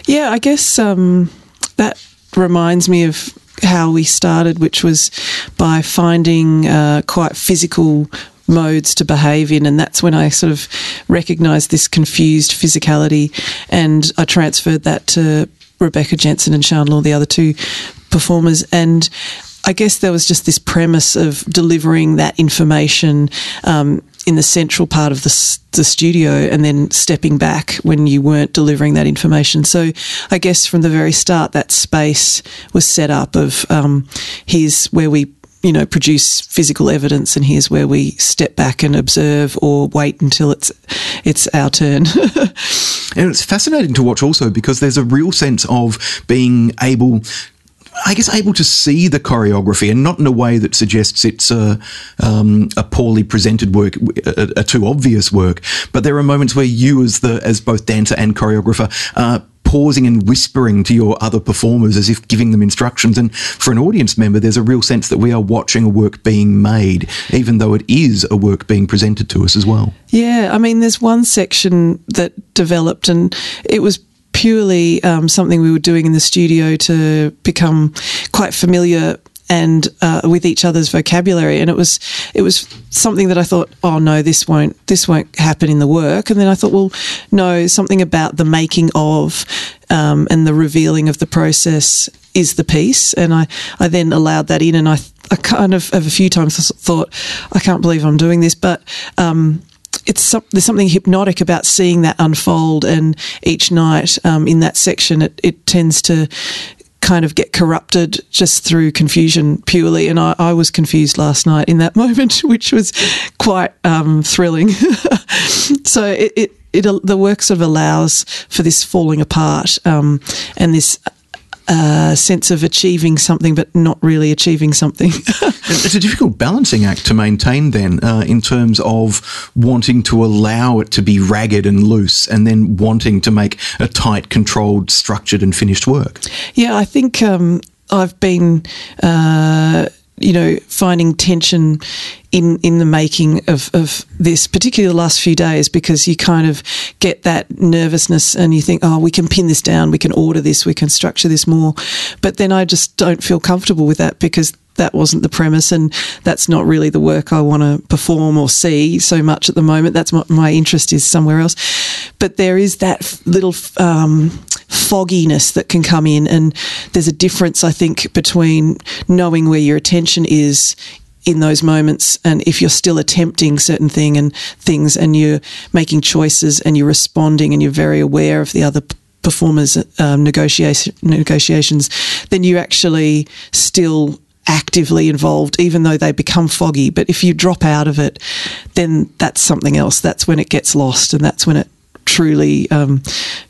Yeah, I guess um, that reminds me of how we started, which was by finding uh, quite physical modes to behave in. And that's when I sort of recognized this confused physicality and I transferred that to Rebecca Jensen and Shian Law, the other two performers. And I guess there was just this premise of delivering that information um, in the central part of the, the studio and then stepping back when you weren't delivering that information. So I guess from the very start, that space was set up of um, here's where we you know, produce physical evidence, and here's where we step back and observe, or wait until it's it's our turn. and it's fascinating to watch also because there's a real sense of being able I guess, able to see the choreography and not in a way that suggests it's a, um, a poorly presented work, a, a, too obvious work. But there are moments where you, as the as both dancer and choreographer, are pausing and whispering to your other performers as if giving them instructions. And for an audience member, there's a real sense that we are watching a work being made, even though it is a work being presented to us as well. Yeah, I mean, there's one section that developed, and it was purely um, something we were doing in the studio to become quite familiar and uh, with each other's vocabulary. And it was it was something that I thought, oh no, this won't this won't happen in the work. And then I thought, well, no, something about the making of um, and the revealing of the process is the piece. And I I then allowed that in, and I I kind of have a few times thought, I can't believe I'm doing this, but. Um, it's some, there's something hypnotic about seeing that unfold, and each night um, in that section, it, it tends to kind of get corrupted just through confusion purely. And I, I was confused last night in that moment, which was quite um, thrilling. so it, it, it, the work sort of allows for this falling apart um, and this uh, sense of achieving something but not really achieving something. it's a difficult balancing act to maintain then uh, in terms of wanting to allow it to be ragged and loose and then wanting to make a tight, controlled, structured and finished work. Yeah, I think um, I've been. Uh, you know, finding tension in in the making of, of this, particularly the last few days, because you kind of get that nervousness and you think, oh, we can pin this down, we can order this, we can structure this more. But then I just don't feel comfortable with that because that wasn't the premise and that's not really the work I want to perform or see so much at the moment. That's what my interest is somewhere else. But there is that little um, fogginess that can come in, and there's a difference, I think, between knowing where your attention is in those moments and if you're still attempting certain thing and things and you're making choices and you're responding and you're very aware of the other performers um, negotiation, negotiations then you're actually still actively involved, even though they become foggy. But if you drop out of it, then that's something else. That's when it gets lost, and that's when it truly um,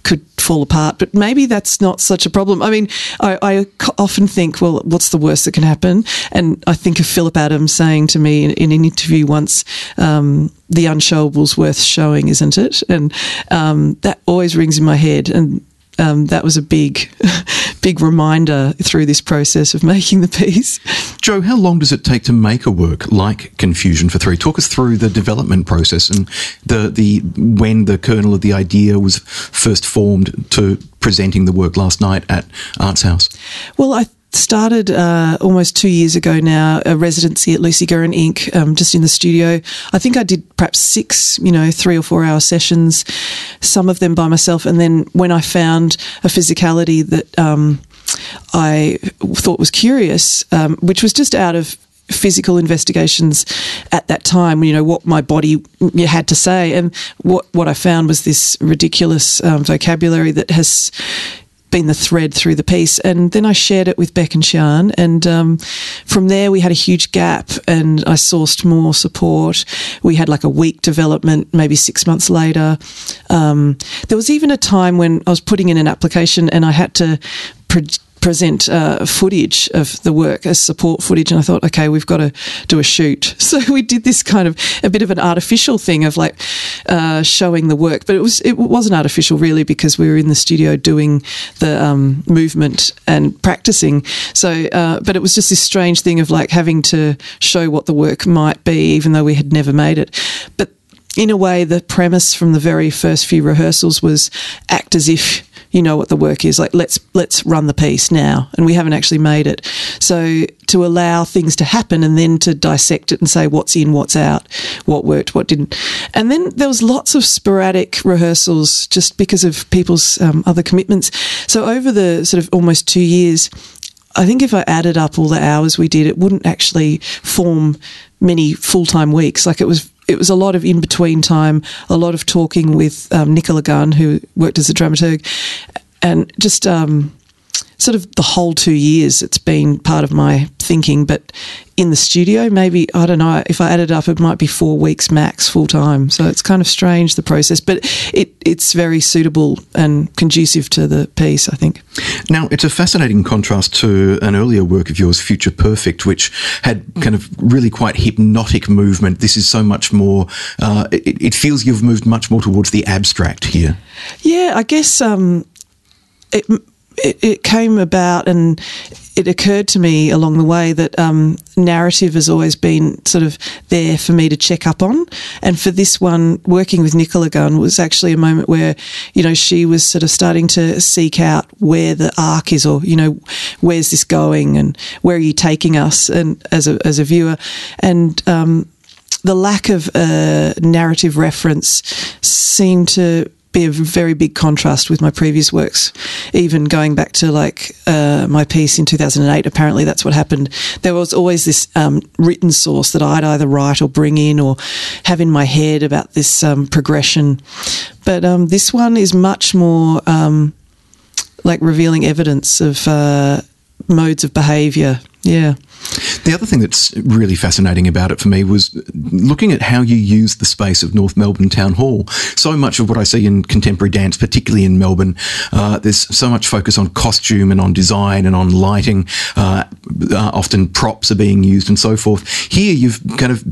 could fall apart. But maybe that's not such a problem. I mean, I, I, often think, well, what's the worst that can happen? And I think of Phillip Adams saying to me in, in an interview once, um, "The unshowable's worth showing, isn't it?" And um, that always rings in my head. And um, that was a big, big reminder through this process of making the piece. Jo, how long does it take to make a work like Confusion for Three? Talk us through the development process and the the when the kernel of the idea was first formed to presenting the work last night at Arts House. Well, I started uh, almost two years ago now a residency at Lucy Guerin Inc. Um, just in the studio. I think I did perhaps six, you know, three or four hour sessions, some of them by myself. And then when I found a physicality that um, I thought was curious, um, which was just out of physical investigations at that time, you know, what my body had to say. And what, what I found was this ridiculous um, vocabulary that has been the thread through the piece. And then I shared it with Beck and Shian. And um, from there, we had a huge gap and I sourced more support. We had like a week development, maybe six months later. Um, there was even a time when I was putting in an application and I had to. Pro- present uh, footage of the work as support footage, and I thought, okay, we've got to do a shoot. So we did this kind of a bit of an artificial thing of like uh, showing the work, but it was it wasn't artificial really because we were in the studio doing the um, movement and practicing. So, uh, but it was just this strange thing of like having to show what the work might be, even though we had never made it. But in a way, the premise from the very first few rehearsals was act as if you know what the work is like let's let's run the piece now. And we haven't actually made it. So to allow things to happen and then to dissect it and say what's in what's out what worked what didn't. And then there was lots of sporadic rehearsals just because of people's um, other commitments. So over the sort of almost two years I think if I added up all the hours we did, it wouldn't actually form many full time weeks. Like it was it was a lot of in between time, a lot of talking with um, Nicola Gunn, who worked as a dramaturg, and just um, sort of the whole two years it's been part of my thinking. But in the studio, maybe, I don't know, if I added up, it might be four weeks max full time. So it's kind of strange, the process, but it, it's very suitable and conducive to the piece, I think. Now, it's a fascinating contrast to an earlier work of yours, Future Perfect, which had kind of really quite hypnotic movement. This is so much more, uh, it, it, feels you've moved much more towards the abstract here. Yeah, I guess um, it, it, it, came about and it occurred to me along the way that um, narrative has always been sort of there for me to check up on. And for this one, working with Nicola Gunn was actually a moment where, you know, she was sort of starting to seek out where the arc is or, you know, where's this going and where are you taking us and as a, as a viewer. And, um, the lack of uh, narrative reference seemed to be a very big contrast with my previous works. Even going back to like uh, my piece in 2008, apparently that's what happened. There was always this um, written source that I'd either write or bring in or have in my head about this um, progression. But um, this one is much more um, like revealing evidence of uh, modes of behaviour. Yeah. The other thing that's really fascinating about it for me was looking at how you use the space of North Melbourne Town Hall. So much of what I see in contemporary dance, particularly in Melbourne, uh, there's so much focus on costume and on design and on lighting. Uh, uh, often props are being used and so forth. Here, you've kind of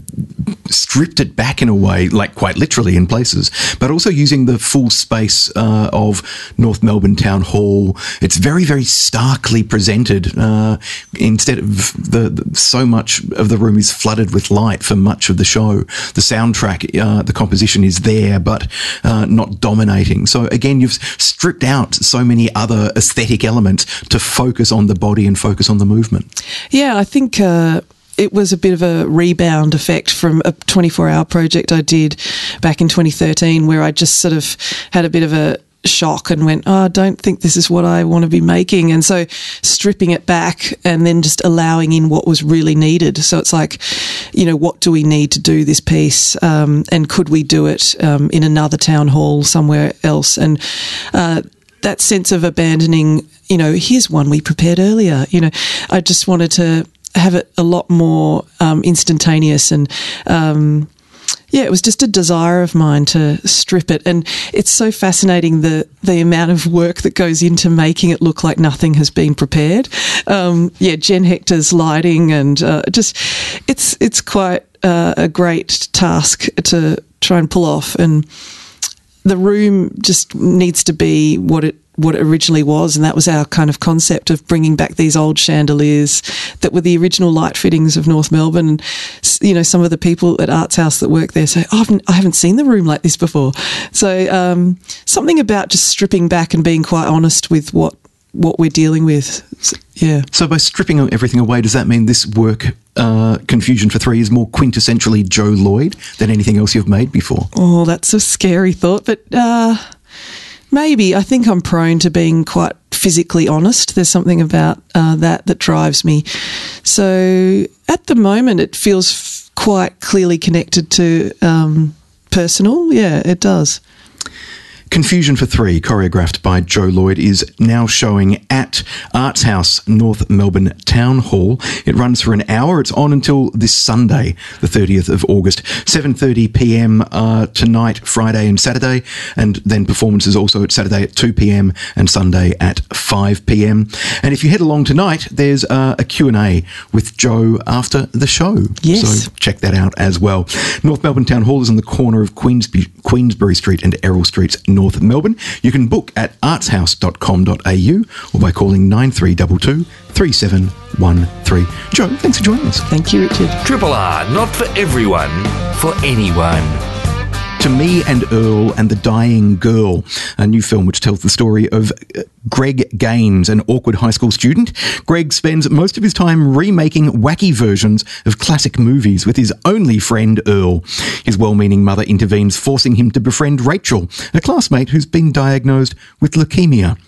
stripped it back in a way, like quite literally in places, but also using the full space uh, of North Melbourne Town Hall. It's very, very starkly presented uh, instead of the, the, so much of the room is flooded with light for much of the show. The soundtrack, uh, the composition is there, but uh, not dominating. So again, you've stripped out so many other aesthetic elements to focus on the body and focus on the movement. Yeah, I think. Uh it was a bit of a rebound effect from a 24 hour project I did back in 2013 where I just sort of had a bit of a shock and went, Oh, I don't think this is what I want to be making. And so stripping it back and then just allowing in what was really needed. So it's like, you know, what do we need to do this piece? Um, and could we do it um, in another town hall somewhere else? And uh, that sense of abandoning, you know, here's one we prepared earlier. You know, I just wanted to have it a lot more um, instantaneous and um, yeah, it was just a desire of mine to strip it, and it's so fascinating the the amount of work that goes into making it look like nothing has been prepared. Um, yeah, Jen Hector's lighting, and uh, just it's it's quite uh, a great task to try and pull off, and the room just needs to be what it what it originally was, and that was our kind of concept of bringing back these old chandeliers that were the original light fittings of North Melbourne. And, you know, some of the people at Arts House that work there say, oh, I, haven't, I haven't seen the room like this before. So um, something about just stripping back and being quite honest with what what we're dealing with. Yeah. So by stripping everything away, does that mean this work, uh, Confusion for Three, is more quintessentially Jo Lloyd than anything else you've made before? Oh, that's a scary thought, but. Uh, Maybe. I think I'm prone to being quite physically honest. There's something about uh, that that drives me. So at the moment, it feels f- quite clearly connected to um, personal. Yeah, it does. Confusion for Three, choreographed by Jo Lloyd, is now showing at Arts House, North Melbourne Town Hall. It runs for an hour. It's on until this Sunday, the 30th of August, 7.30 p.m. Uh, tonight, Friday and Saturday, and then performances also at Saturday at 2 p.m. and Sunday at 5 p.m. And if you head along tonight, there's uh, a Q&A with Jo after the show. Yes. So check that out as well. North Melbourne Town Hall is on the corner of Queensberry, Queensberry Street and Errol Streets, North Melbourne. You can book at artshouse.com.au or by calling 9322 3713. Jo, thanks for joining us. Thank you, Richard. Triple R, not for everyone, for anyone. To Me and Earl and the Dying Girl, a new film which tells the story of uh, Greg Gaines, an awkward high school student. Greg spends most of his time remaking wacky versions of classic movies with his only friend Earl. His well meaning mother intervenes, forcing him to befriend Rachel, a classmate who's been diagnosed with leukemia.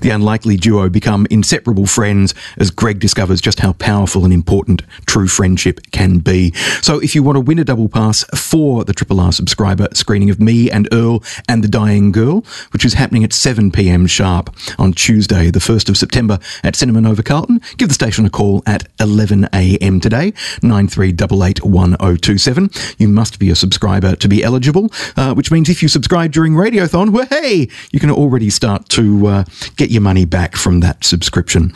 The unlikely duo become inseparable friends as Greg discovers just how powerful and important true friendship can be. So if you want to win a double pass for the Triple R subscriber screening of Me and Earl and the Dying Girl, which is happening at 7 pm sharp on Tuesday, the 1st of September at Cinema Nova Carlton. Give the station a call at 11am today, 93881027. You must be a subscriber to be eligible, uh, which means if you subscribe during Radiothon, well, hey, you can already start to uh, get your money back from that subscription.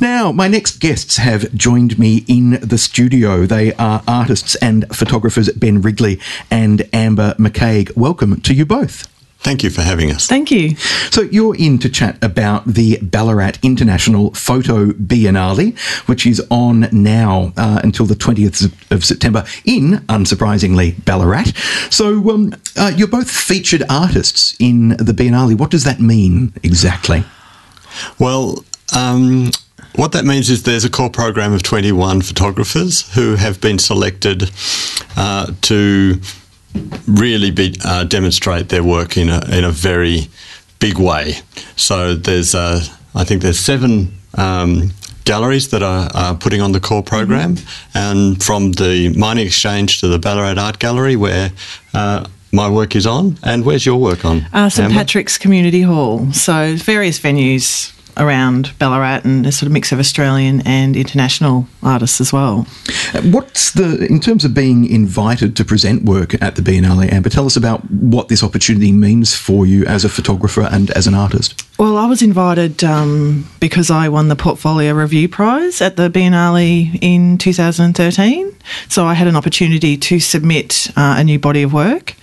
Now, my next guests have joined me in the studio. They are artists and photographers Ben Wrigley and Amber McCaig. Welcome to you both. Thank you for having us. Thank you. So you're in to chat about the Ballarat International Foto Biennale, which is on now uh, until the 20th of September in, unsurprisingly, Ballarat. So um, uh, you're both featured artists in the Biennale. What does that mean exactly? Well, um, what that means is there's a core program of 21 photographers who have been selected uh, to really be, uh, demonstrate their work in a, in a very big way. So there's, uh, I think there's seven um, galleries that are, are, putting on the core program, mm-hmm. and from the Mining Exchange to the Ballarat Art Gallery, where uh, my work is on. And where's your work on? Uh, St Amber? Patrick's Community Hall. So various venues around Ballarat and a sort of mix of Australian and international artists as well. What's the, in terms of being invited to present work at the Biennale, Amber, tell us about what this opportunity means for you as a photographer and as an artist. Well, I was invited um, because I won the Portfolio Review Prize at the Biennale in 2013. So I had an opportunity to submit uh, a new body of work,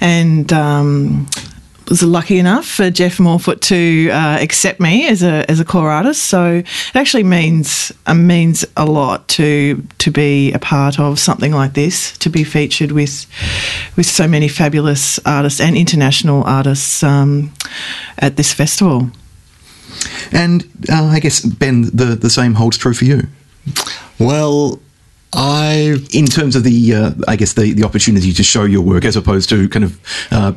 and um, was lucky enough for Jeff Moorfoot to uh, accept me as a as a core artist. So it actually means uh, means a lot to to be a part of something like this, to be featured with with so many fabulous artists and international artists um, at this festival. And uh, I guess, Ben, the, the same holds true for you. Well, I In terms of the, uh, I guess, the, the opportunity to show your work as opposed to kind of uh,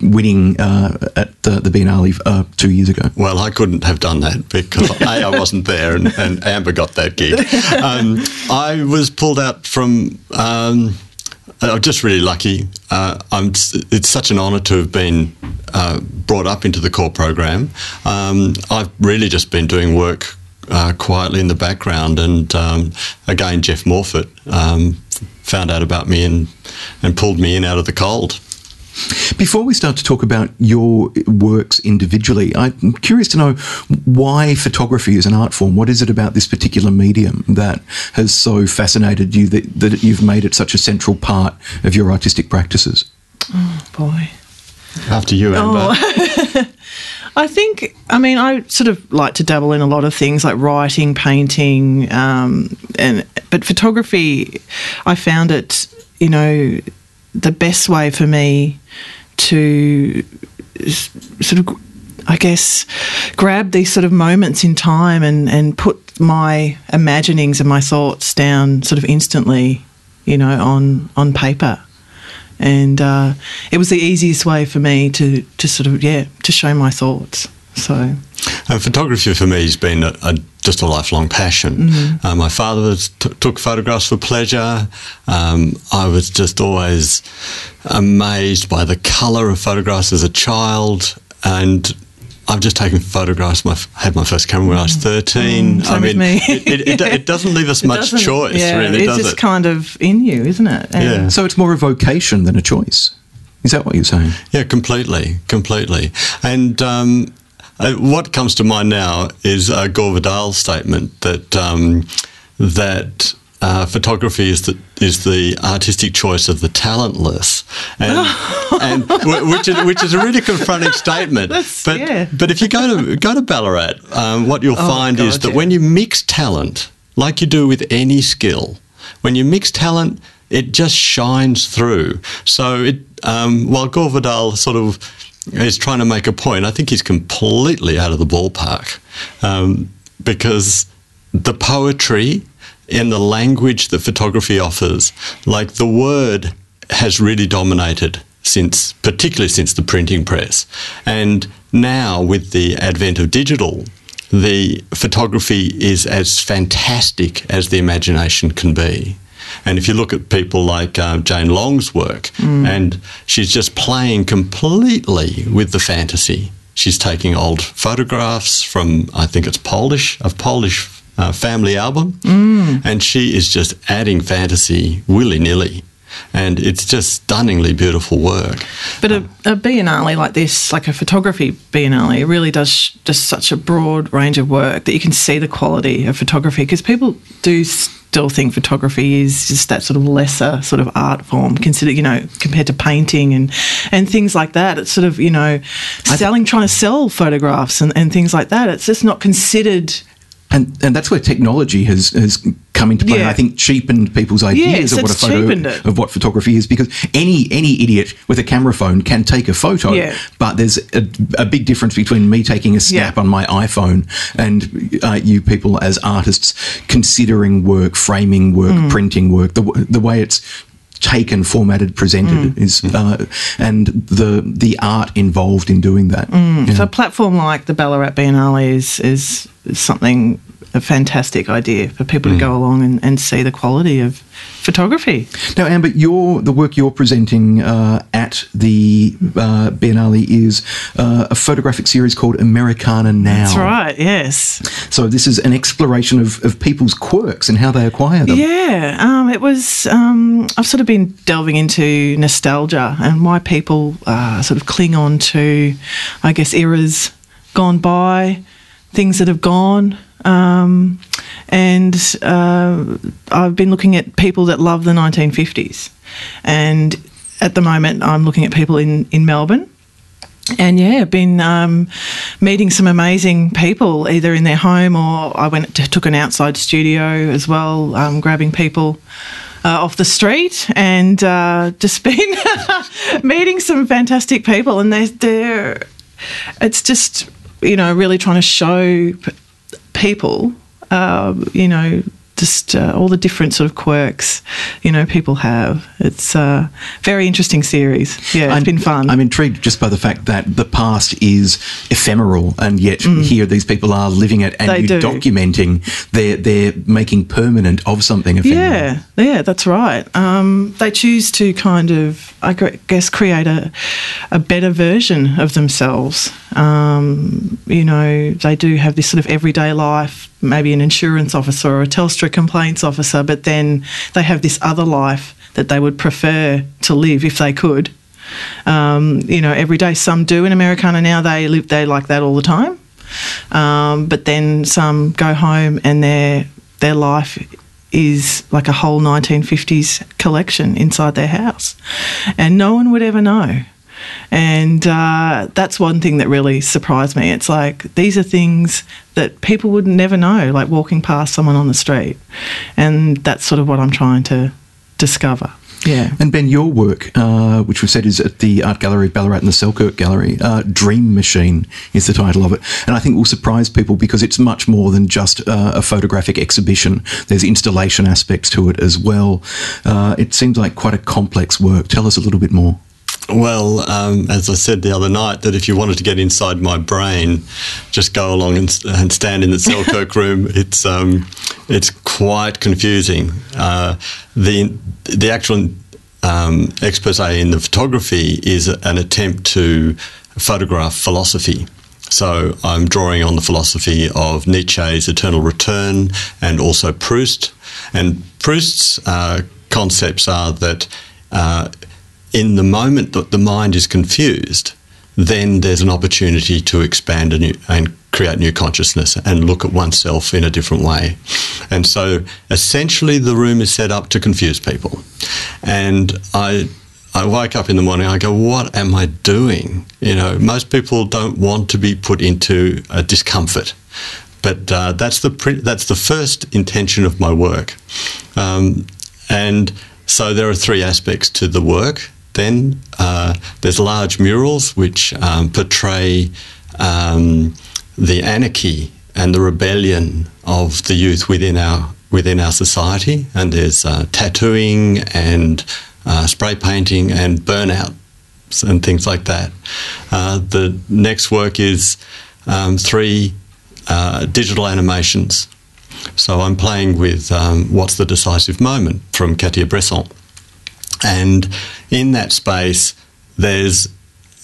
winning uh, at the, the Biennale uh, two years ago. Well, I couldn't have done that because A, I wasn't there and, and Amber got that gig. Um, I was pulled out from. Um, I'm just really lucky. Uh, I'm, it's such an honour to have been uh, brought up into the core program. Um, I've really just been doing work uh, quietly in the background, and um, again, Jeff Moorfoot um, found out about me and, and pulled me in out of the cold. Before we start to talk about your works individually, I'm curious to know why photography is an art form. What is it about this particular medium that has so fascinated you that, that you've made it such a central part of your artistic practices? Boy. After you, Amber. I think, I mean, I sort of like to dabble in a lot of things like writing, painting, um, and but photography, I found it, you know, the best way for me to sort of, I guess, grab these sort of moments in time and, and put my imaginings and my thoughts down sort of instantly, you know, on, on paper. And uh, it was the easiest way for me to, to sort of, yeah, to show my thoughts. So, And photography for me has been a, a, just a lifelong passion. Uh, my father was, t- took photographs for pleasure. Um, I was just always amazed by the colour of photographs as a child, and I've just taken photographs. My had my first camera when I was thirteen. Mm, I mean, me. It, it, it, it doesn't leave us It much choice, yeah, really, it's does just it? kind of in you, isn't it? And Yeah. So it's more a vocation than a choice. Is that what you're saying? Yeah, completely, completely. And um, uh, what comes to mind now is uh, Gore Vidal's statement that um, that uh, photography is the is the artistic choice of the talentless, and, and which is which is a really confronting statement. That's- but yeah. but if you go to go to Ballarat, um, what you'll find is that yeah. when you mix talent, like you do with any skill, when you mix talent, it just shines through. So it, um, while Gore Vidal sort of is trying to make a point, I think he's completely out of the ballpark um, because the poetry and the language that photography offers, like the word, has really dominated since, particularly since the printing press, and now with the advent of digital the photography is as fantastic as the imagination can be. And if you look at people like uh, Jane Long's work, and she's just playing completely with the fantasy. She's taking old photographs from, I think it's Polish, of Polish uh, family album, and she is just adding fantasy willy nilly. And it's just stunningly beautiful work. But a, a biennale like this, like a photography biennale, really does sh- just such a broad range of work that you can see the quality of photography because people do still think photography is just that sort of lesser sort of art form considered, you know, compared to painting and, and things like that. It's sort of, you know, selling, trying to sell photographs and, and things like that. It's just not considered And and that's where technology has, has come into play. Yeah. I think cheapened people's ideas Yes, of what a photo of what photography is because any any idiot with a camera phone can take a photo. Yeah. But there's a, a big difference between me taking a snap Yeah. on my iPhone and uh, you people as artists considering work, framing work, Mm. printing work, the the way it's taken, formatted, presented Mm. is uh, and the the art involved in doing that. Yeah. So a platform like the Ballarat Biennale is, is something a fantastic idea for people to go along and, and see the quality of photography. Now, Amber, your the work you're presenting uh, at the uh, Biennale is uh, a photographic series called Americana Now. That's right, yes. So this is an exploration of, of people's quirks and how they acquire them. Yeah, um, it was. Um, I've sort of been delving into nostalgia and why people uh, sort of cling on to, I guess, eras gone by, things that have gone. Um, and uh, I've been looking at people that love the 1950s. And at the moment, I'm looking at people in, in Melbourne and yeah, I've been um, meeting some amazing people either in their home or I went to, took an outside studio as well, um, grabbing people uh, off the street and uh, just been meeting some fantastic people. And they're, they're, it's just, you know, really trying to show people, uh, you know, just uh, all the different sort of quirks, you know, people have. It's a very interesting series. Yeah, it's I'm- been fun. I'm intrigued just by the fact that the past is ephemeral, and yet here these people are living it, and Mm. They you're do. documenting. They're they're making permanent of something ephemeral. Yeah, yeah, that's right. Um, they choose to kind of, I guess, create a, a better version of themselves. Um, you know, they do have this sort of everyday life, maybe an insurance officer or a Telstra complaints officer, but then they have this other life that they would prefer to live if they could. Um, you know, every day. Some do in Americana now. They live they like that all the time. Um, but then some go home and their their life is like a whole 1950s collection inside their house, and no one would ever know. And uh, that's one thing that really surprised me. It's like these are things that people would never know, like walking past someone on the street, and that's sort of what I'm trying to discover. Yeah. And Ben, your work, uh, which we've said is at the Art Gallery of Ballarat and the Selkirk Gallery, uh, Dream Machine is the title of it. And I think will surprise people because it's much more than just uh, a photographic exhibition. There's installation aspects to it as well. Uh, it seems like quite a complex work. Tell us a little bit more. Well, um, as I said the other night, that if you wanted to get inside my brain, just go along and, and stand in the Selkirk room. It's um, it's quite confusing. Uh, the the actual um, expose in the photography is an attempt to photograph philosophy. So I'm drawing on the philosophy of Nietzsche's eternal return and also Proust. And Proust's uh, concepts are that uh, in the moment that the mind is confused, then there's an opportunity to expand new, and create new consciousness and look at oneself in a different way. And so essentially the room is set up to confuse people. And I I wake up in the morning, I go, what am I doing? You know, most people don't want to be put into a discomfort. But uh, that's the that's the first intention of my work, um, and so there are three aspects to the work. Then uh, there's large murals which um, portray um, the anarchy and the rebellion of the youth within our within our society, and there's uh, tattooing and uh, spray painting and burnout and things like that. Uh, the next work is um, three uh, digital animations. So I'm playing with um, What's the Decisive Moment from Cartier-Bresson. And in that space, there's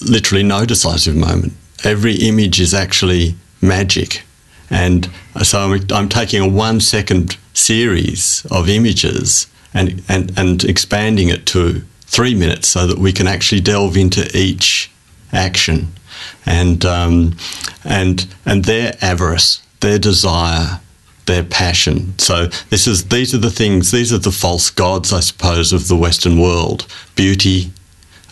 literally no decisive moment. Every image is actually magic. And so I'm, I'm taking a one second series of images and, and, and expanding it to three minutes so that we can actually delve into each action and, um, and, and their avarice, their desire, their passion. So this is these are the things. These are the false gods, I suppose, of the Western world: beauty,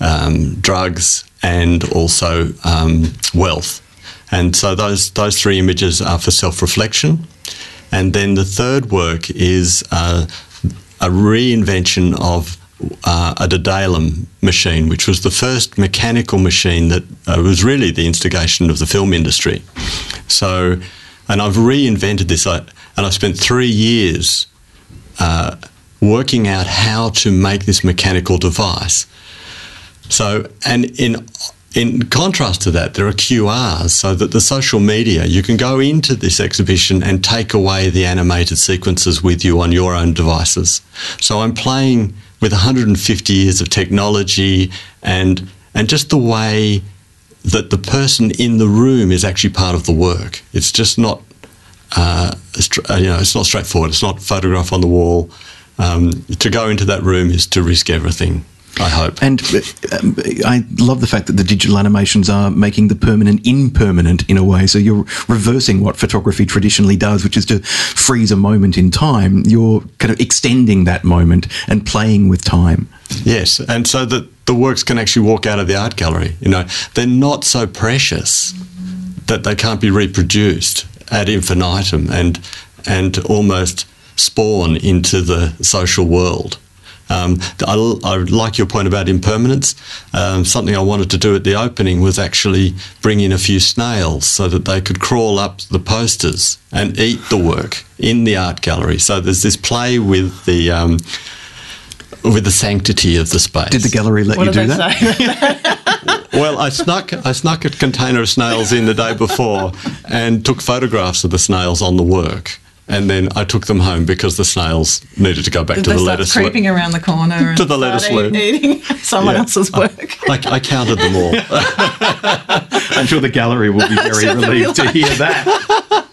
um, drugs, and also um, wealth. And so those those three images are for self-reflection. And then the third work is uh, a reinvention of uh, a Daedalum machine, which was the first mechanical machine that uh, was really the instigation of the film industry. So, and I've reinvented this, I, and I've spent three years uh, working out how to make this mechanical device. So, and in in contrast to that, there are QRs so that the social media, you can go into this exhibition and take away the animated sequences with you on your own devices. So I'm playing with 150 years of technology and and just the way that the person in the room is actually part of the work. It's just not, uh, you know, it's not straightforward. It's not photograph on the wall. Um, to go into that room is to risk everything. I hope. And um, I love the fact that the digital animations are making the permanent impermanent in a way. So you're reversing what photography traditionally does, which is to freeze a moment in time. You're kind of extending that moment and playing with time. Yes, and so that the works can actually walk out of the art gallery. You know, they're not so precious that they can't be reproduced ad infinitum and and almost spawn into the social world. Um, I, I, like your point about impermanence. Um, something I wanted to do at the opening was actually bring in a few snails so that they could crawl up the posters and eat the work in the art gallery. So there's this play with the. Um, with the sanctity of the space. Did the gallery let What you do that? Well, I snuck I snuck a container of snails in the day before and took photographs of the snails on the work. And then I took them home because the snails needed to go back Did to they the start lettuce creeping loop. around the corner and To the lettuce start loop. eating someone Yeah. else's work? I, I counted them all. I'm sure the gallery will be very Sure they'll relieved to hear that.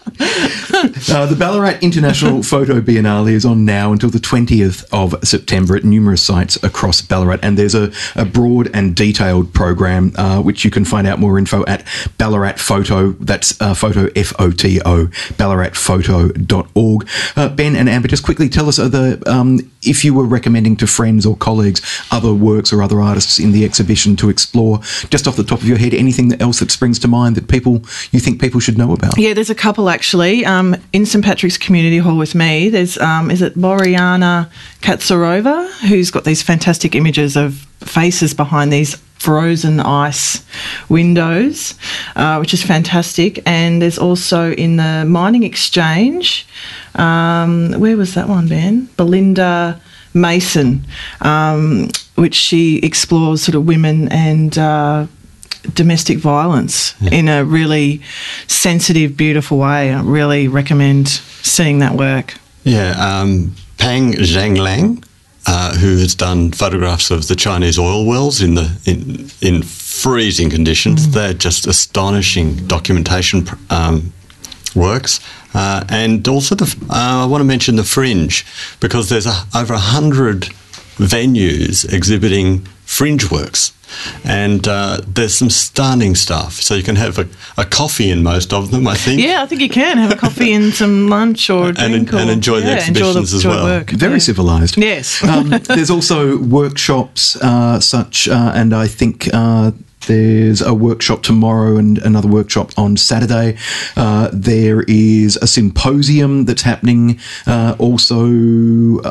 Uh, the Ballarat International Foto Biennale is on now until the 20th of September at numerous sites across Ballarat, and there's a, a broad and detailed program uh, which you can find out more info at Ballarat Foto. That's uh, photo F O T O ballaratfoto.org. Uh, ben and Amber, just quickly tell us the um, if you were recommending to friends or colleagues other works or other artists in the exhibition to explore, just off the top of your head, anything else that springs to mind that people you think people should know about? Yeah, there's a couple actually. Um, in St Patrick's Community Hall with me, there's um, is it Boriana Katsarova who's got these fantastic images of faces behind these frozen ice windows, uh, which is fantastic. And there's also in the Mining Exchange, um, where was that one, Ben? Belinda Mason, um, which she explores sort of women and. Uh, domestic violence in a really sensitive, beautiful way. I really recommend seeing that work. Yeah, um, Pang Zhanglang, uh, who has done photographs of the Chinese oil wells in the in in freezing conditions. They're just astonishing documentation um, works. Uh, and also, the, uh, I want to mention the Fringe because there's a, over a hundred venues exhibiting fringe works. And uh, there's some stunning stuff. So you can have a, a coffee in most of them, I think. Yeah, I think you can have a coffee and some lunch or a And- drink and or, enjoy the yeah, exhibitions as enjoy well. Work. Very Yeah. civilized. Yes. um, there's also workshops, uh, such, uh, and I think. There's a workshop tomorrow and another workshop on Saturday. Uh, there is a symposium that's happening uh, also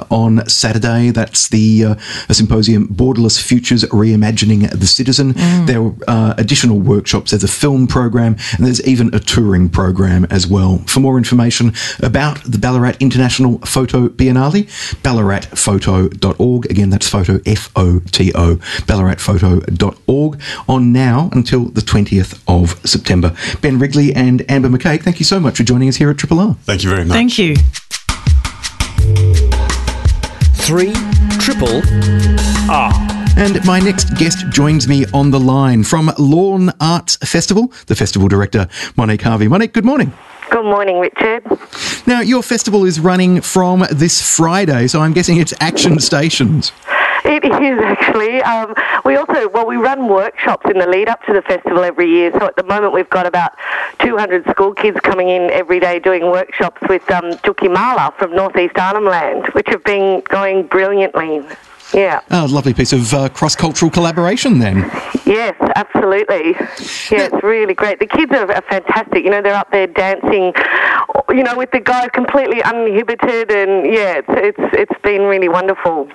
on Saturday. That's the uh, a symposium Borderless Futures Reimagining the Citizen. There are uh, additional workshops. There's a film program and there's even a touring program as well. For more information about the Ballarat International Foto Biennale, ballaratfoto.org. Again, that's photo F O T O, ballaratfoto.org. On now until the 20th of September. Ben Wrigley and Amber McKay, thank you so much for joining us here at Triple R. Thank you very much. Thank you. Three triple R. And my next guest joins me on the line from Lorne Arts Festival, the festival director, Monique Harvey. Monique, good morning. Good morning, Richard. Now, your festival is running from this Friday, so I'm guessing it's Action Stations. It is actually. Um, we also, well, we run workshops in the lead up to the festival every year. So at the moment, we've got about 200 school kids coming in every day doing workshops with um, Djuki Mala from Northeast Arnhem Land, which have been going brilliantly. Yeah. Oh, lovely piece of uh, cross cultural collaboration then. Yes, absolutely. Yeah, it's really great. The kids are, are fantastic. You know, they're up there dancing, you know, with the guys completely uninhibited, and yeah, it's it's it's been really wonderful.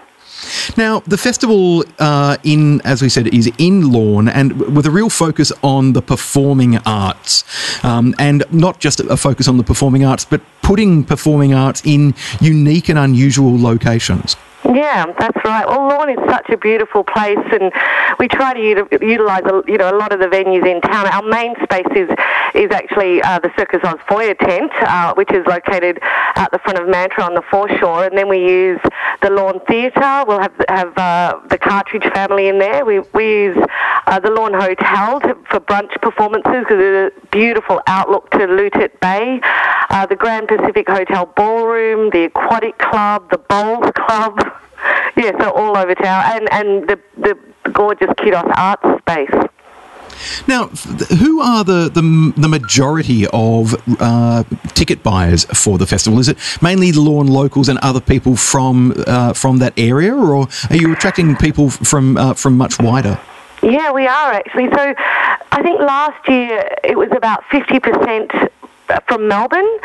Now, the festival, uh, in as we said, is in Lorne and with a real focus on the performing arts, um, and not just a focus on the performing arts, but putting performing arts in unique and unusual locations. Yeah, that's right. Well, Lorne is such a beautiful place, and we try to utilise you know a lot of the venues in town. Our main space is is actually uh, the Circus Oz foyer tent, uh, which is located at the front of Mantra on the foreshore, and then we use the Lorne Theatre. We'll have have uh, the Cartridge family in there. We we use uh, the Lorne Hotel to, for brunch performances because a beautiful outlook to Loutit Bay. Uh, the Grand Pacific Hotel Ballroom, the Aquatic Club, the Bowls Club. Yeah, so all over town, and and the the gorgeous Qdos Arts space. Now, who are the, the, the majority of uh, ticket buyers for the festival? Is it mainly Lorne locals and other people from uh, from that area, or are you attracting people from uh, from much wider? Yeah, we are actually. So I think last year it was about 50% from Melbourne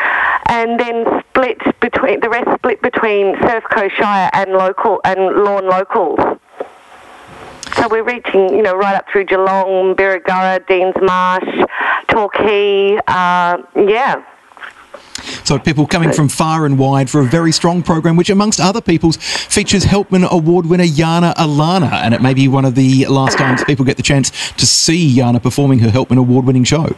and then split between the rest split between Surf Coast Shire and local and Lorne locals. So we're reaching, you know, right up through Geelong, Birregurra, Deans Marsh, Torquay, uh, yeah. So people coming from far and wide for a very strong program, which amongst other people's features Helpman Award winner Yana Alana, and it may be one of the last times people get the chance to see Yana performing her Helpman Award winning show.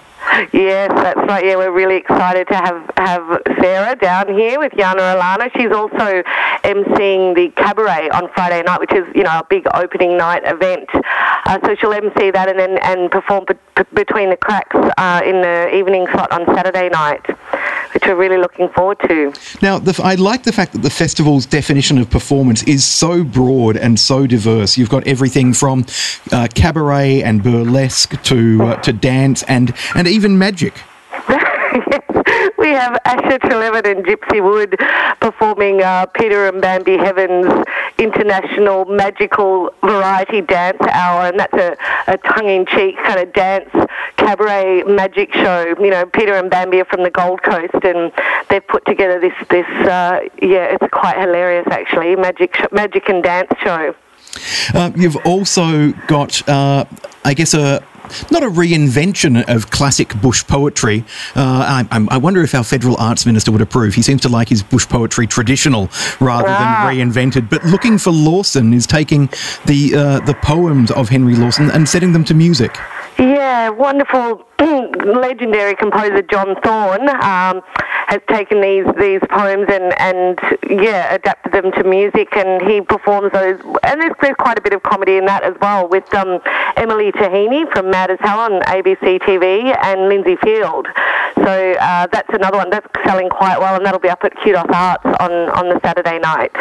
Yes, that's right. Yeah, we're really excited to have, have Sarah down here with Yana Alana. She's also emceeing the cabaret on Friday night, which is you know a big opening night event. Uh, so she'll emcee that and then and perform be- be- between the cracks uh, in the evening slot on Saturday night, which we're really looking forward to. Now, the, I like the fact that the festival's definition of performance is so broad and so diverse. You've got everything from uh, cabaret and burlesque to uh, to dance and and even magic. we have Asher Treleaven and Gypsy Wood performing uh, Peter and Bambi Heaven's International Magical Variety Dance Hour, and that's a, a tongue-in-cheek kind of dance cabaret magic show. You know, Peter and Bambi are from the Gold Coast, and they've put together this this uh, yeah, it's quite hilarious actually, magic sh- magic and dance show. Uh, you've also got, uh, I guess, a not a reinvention of classic bush poetry. Uh, I, I, wonder if our federal arts minister would approve. He seems to like his bush poetry traditional rather Ah. than reinvented. But looking for Lawson is taking the uh, the poems of Henry Lawson and setting them to music. Yeah, wonderful, legendary composer John Thorne um, has taken these these poems and and yeah, adapted them to music, and he performs those. And there's, there's quite a bit of comedy in that as well, with um, Emily Taheny from Mad as Hell on ABC TV and Lindsay Field. So uh, that's another one that's selling quite well, and that'll be up at Qdos Arts on on the Saturday night.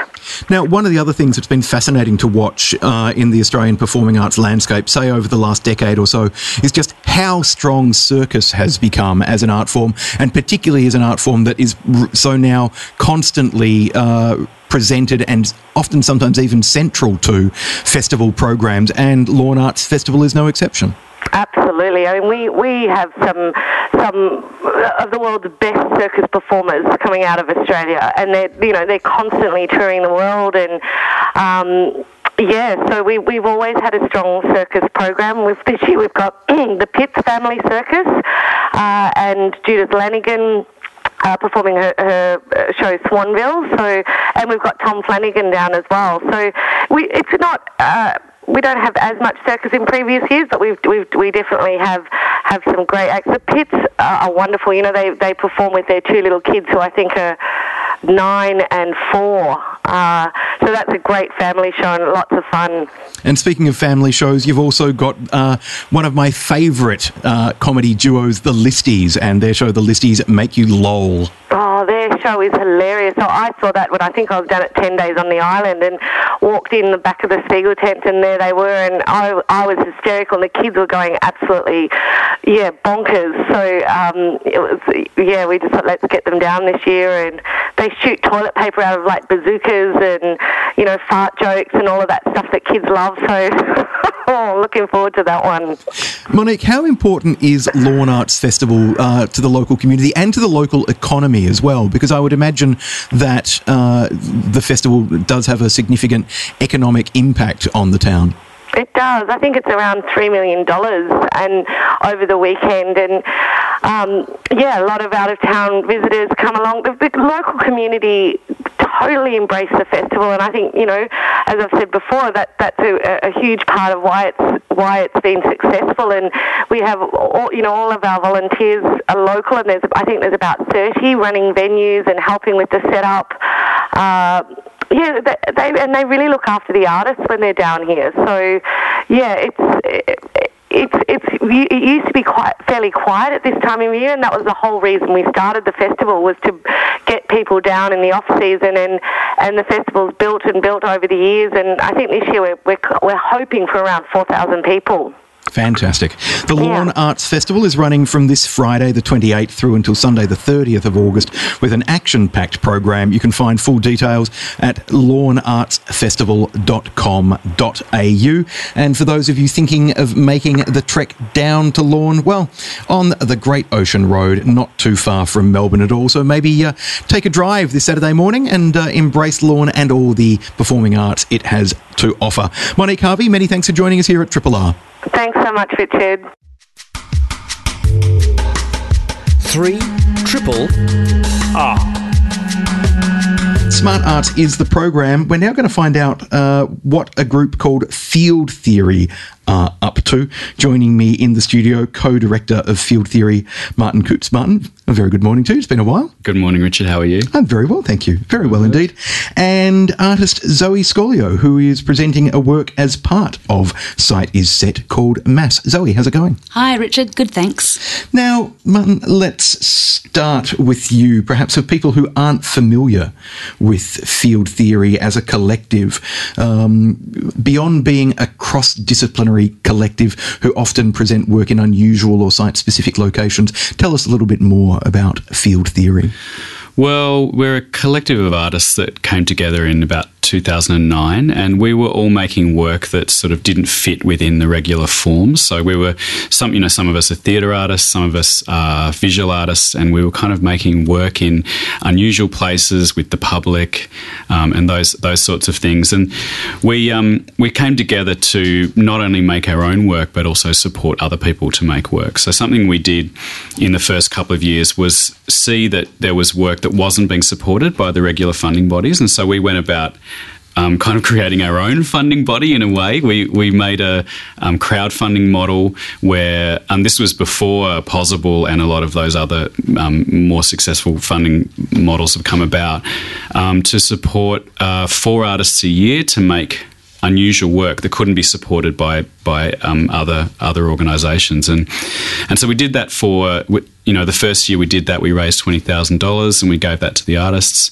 Now, one of the other things that's been fascinating to watch uh, in the Australian performing arts landscape, say over the last decade or so, is just how strong circus has become as an art form, and particularly as an art form that is so now constantly. Uh, Presented and often, sometimes even central to festival programs, and Lawn Arts Festival is no exception. Absolutely. I mean, we, we have some some of the world's best circus performers coming out of Australia, and they're you know they're constantly touring the world, and um, yeah, so we we've always had a strong circus program. With this year, we've got the Pitts Family Circus uh, and Judith Lanigan uh, performing her, her uh, show Swanville. So, and we've got Tom Flanagan down as well. So, we it's not. Uh, we don't have as much circus in previous years, but we've, we've we definitely have have some great acts. The Pitts are wonderful. You know, they they perform with their two little kids who I think are nine and four. Uh, so that's a great family show and lots of fun. And speaking of family shows, you've also got uh, one of my favourite uh, comedy duos, The Listies, and their show, The Listies, Make You Lol. Oh, their show is hilarious. So I saw that when I think I was down at 10 Days on the Island and walked in the back of the Spiegel tent and there they were and I, I was hysterical and the kids were going absolutely, yeah, bonkers. So um, it was, yeah, we just thought let's get them down this year and they shoot toilet paper out of like bazookas and, you know, fart jokes and all of that stuff that kids love. So oh, looking forward to that one. Monique, how important is Lorne Arts Festival uh, to the local community and to the local economy as well? Because I would imagine that uh, the festival does have a significant economic impact on the town. It does. I think it's around three million dollars, and over the weekend, and um, yeah, a lot of out of town visitors come along. The, the local community totally embrace the festival, and I think you know, as I've said before, that that's a, a huge part of why it's why it's been successful. And we have all, you know all of our volunteers are local, and there's I think there's about 30 running venues and helping with the setup. Uh, yeah, they, they, and they really look after the artists when they're down here. So, yeah, it's. It, it's it's it used to be quite fairly quiet at this time of year, and that was the whole reason we started the festival was to get people down in the off season, and and the festival's built and built over the years, and I think this year we're we're, we're hoping for around four thousand people. Fantastic. The Lorne. Arts Festival is running from this Friday, the 28th, through until Sunday, the 30th of August, with an action packed program. You can find full details at lorneartsfestival.com.au. And for those of you thinking of making the trek down to Lorne, well, on the Great Ocean Road, not too far from Melbourne at all. So maybe uh, take a drive this Saturday morning and uh, embrace Lorne and all the performing arts it has to offer. Monique Harvey, many thanks for joining us here at Triple R. Thanks so much, Richard. Three triple R. Smart Arts is the program. We're now going to find out uh, what a group called Field Theory are up to. Joining me in the studio, co director of Field Theory, Martyn Coutts. Martin, a very good morning to you. It's been a while. Good morning, Richard. How are you? I'm very well, thank you. Very well indeed. And artist Zoe Scoglio, who is presenting a work as part of Site is Set called Mass. Zoe, how's it going? Hi, Richard. Good, thanks. Now, Martin, let's start with you. Perhaps for people who aren't familiar with field theory as a collective, um, beyond being a cross disciplinary collective who often present work in unusual or site specific locations. Tell us a little bit more about field theory. Well, we're a collective of artists that came together in about 2009, and we were all making work that sort of didn't fit within the regular forms. So we were some, you know, some of us are theatre artists, some of us are visual artists, and we were kind of making work in unusual places with the public um, and those those sorts of things. And we um, we came together to not only make our own work but also support other people to make work. So something we did in the first couple of years was see that there was work that wasn't being supported by the regular funding bodies, and so we went about um, kind of creating our own funding body in a way. We, we made a um, crowdfunding model where um, this was before Pozible and a lot of those other um, more successful funding models have come about um, to support uh, four artists a year to make unusual work that couldn't be supported by by um, other other organisations, and and so we did that for you know the first year we did that we raised twenty thousand dollars and we gave that to the artists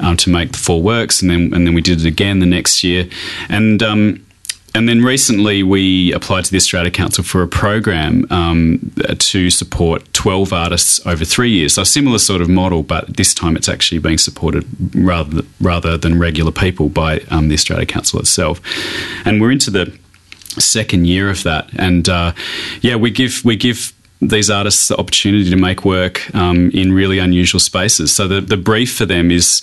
um, to make the four works, and then and then we did it again the next year, and um, and then recently we applied to the Australia Council for a program um, to support 12 artists over three years. So a similar sort of model, but this time it's actually being supported rather, rather than regular people by um, the Australia Council itself. And we're into the second year of that. And uh, yeah, we give, we give these artists the opportunity to make work um, in really unusual spaces. So the, the brief for them is,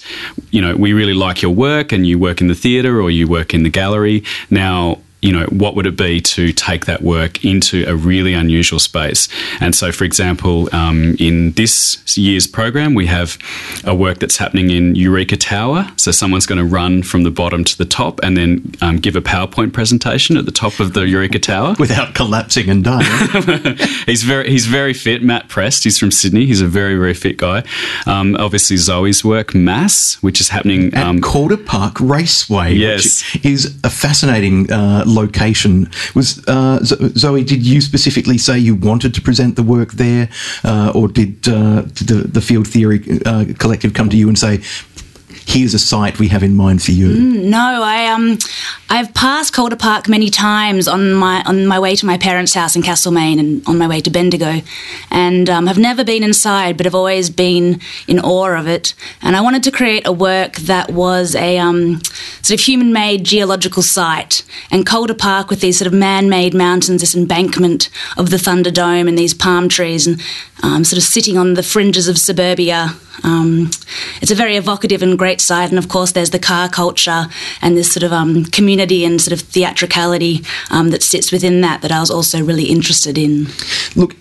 you know, we really like your work and you work in the theatre or you work in the gallery. Now, you know, what would it be to take that work into a really unusual space? And so, for example, um, in this year's program, we have a work that's happening in Eureka Tower. So someone's going to run from the bottom to the top and then um, give a PowerPoint presentation at the top of the Eureka Tower without collapsing and dying. he's very he's very fit. Matt Prest. He's from Sydney. He's a very very fit guy. Um, obviously, Zoe's work, Mass, which is happening at um, Calder Park Raceway. Yes, which is a fascinating. Uh, location. Was uh, Zoe? Did you specifically say you wanted to present the work there, uh, or did, uh, did the, the Field Theory uh, Collective come to you and say, here's a site we have in mind for you? Mm, no, I um, I've passed Calder Park many times on my on my way to my parents' house in Castlemaine and on my way to Bendigo, and um, have never been inside, but have always been in awe of it. And I wanted to create a work that was a um, sort of human-made geological site, and Calder Park with these sort of man-made mountains, this embankment of the Thunderdome and these palm trees, and um, sort of sitting on the fringes of suburbia. Um, it's a very evocative and great site, and of course, there's the car culture and this sort of um, community and sort of theatricality um, that sits within that that I was also really interested in. look,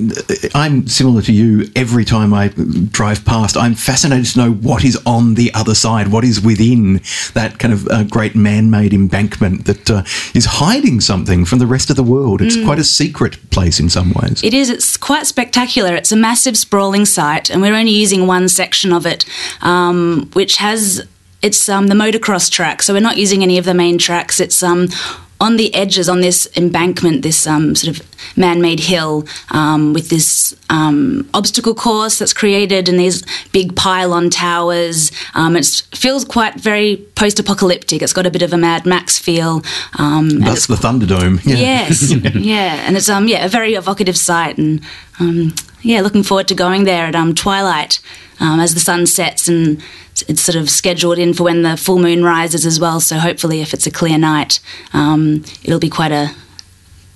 I'm similar to you. Every time I drive past, I'm fascinated to know what is on the other side, what is within that kind of uh, great man-made embankment that uh, is hiding something from the rest of the world. It's quite a secret place in some ways. It is. It's quite spectacular. It's a massive sprawling site, and we're only using one section of it, um, which has it's um, the motocross track. So we're not using any of the main tracks. It's um, on the edges on this embankment, this um, sort of man-made hill um, with this um, obstacle course that's created and these big pylon towers. Um, it feels quite very post-apocalyptic. It's got a bit of a Mad Max feel. Um, That's the Thunderdome. Yeah. Yes, yeah, and it's um yeah a very evocative site, and um yeah, looking forward to going there at um twilight um, as the sun sets, and it's- it's sort of scheduled in for when the full moon rises as well. So hopefully, if it's a clear night, um, it'll be quite a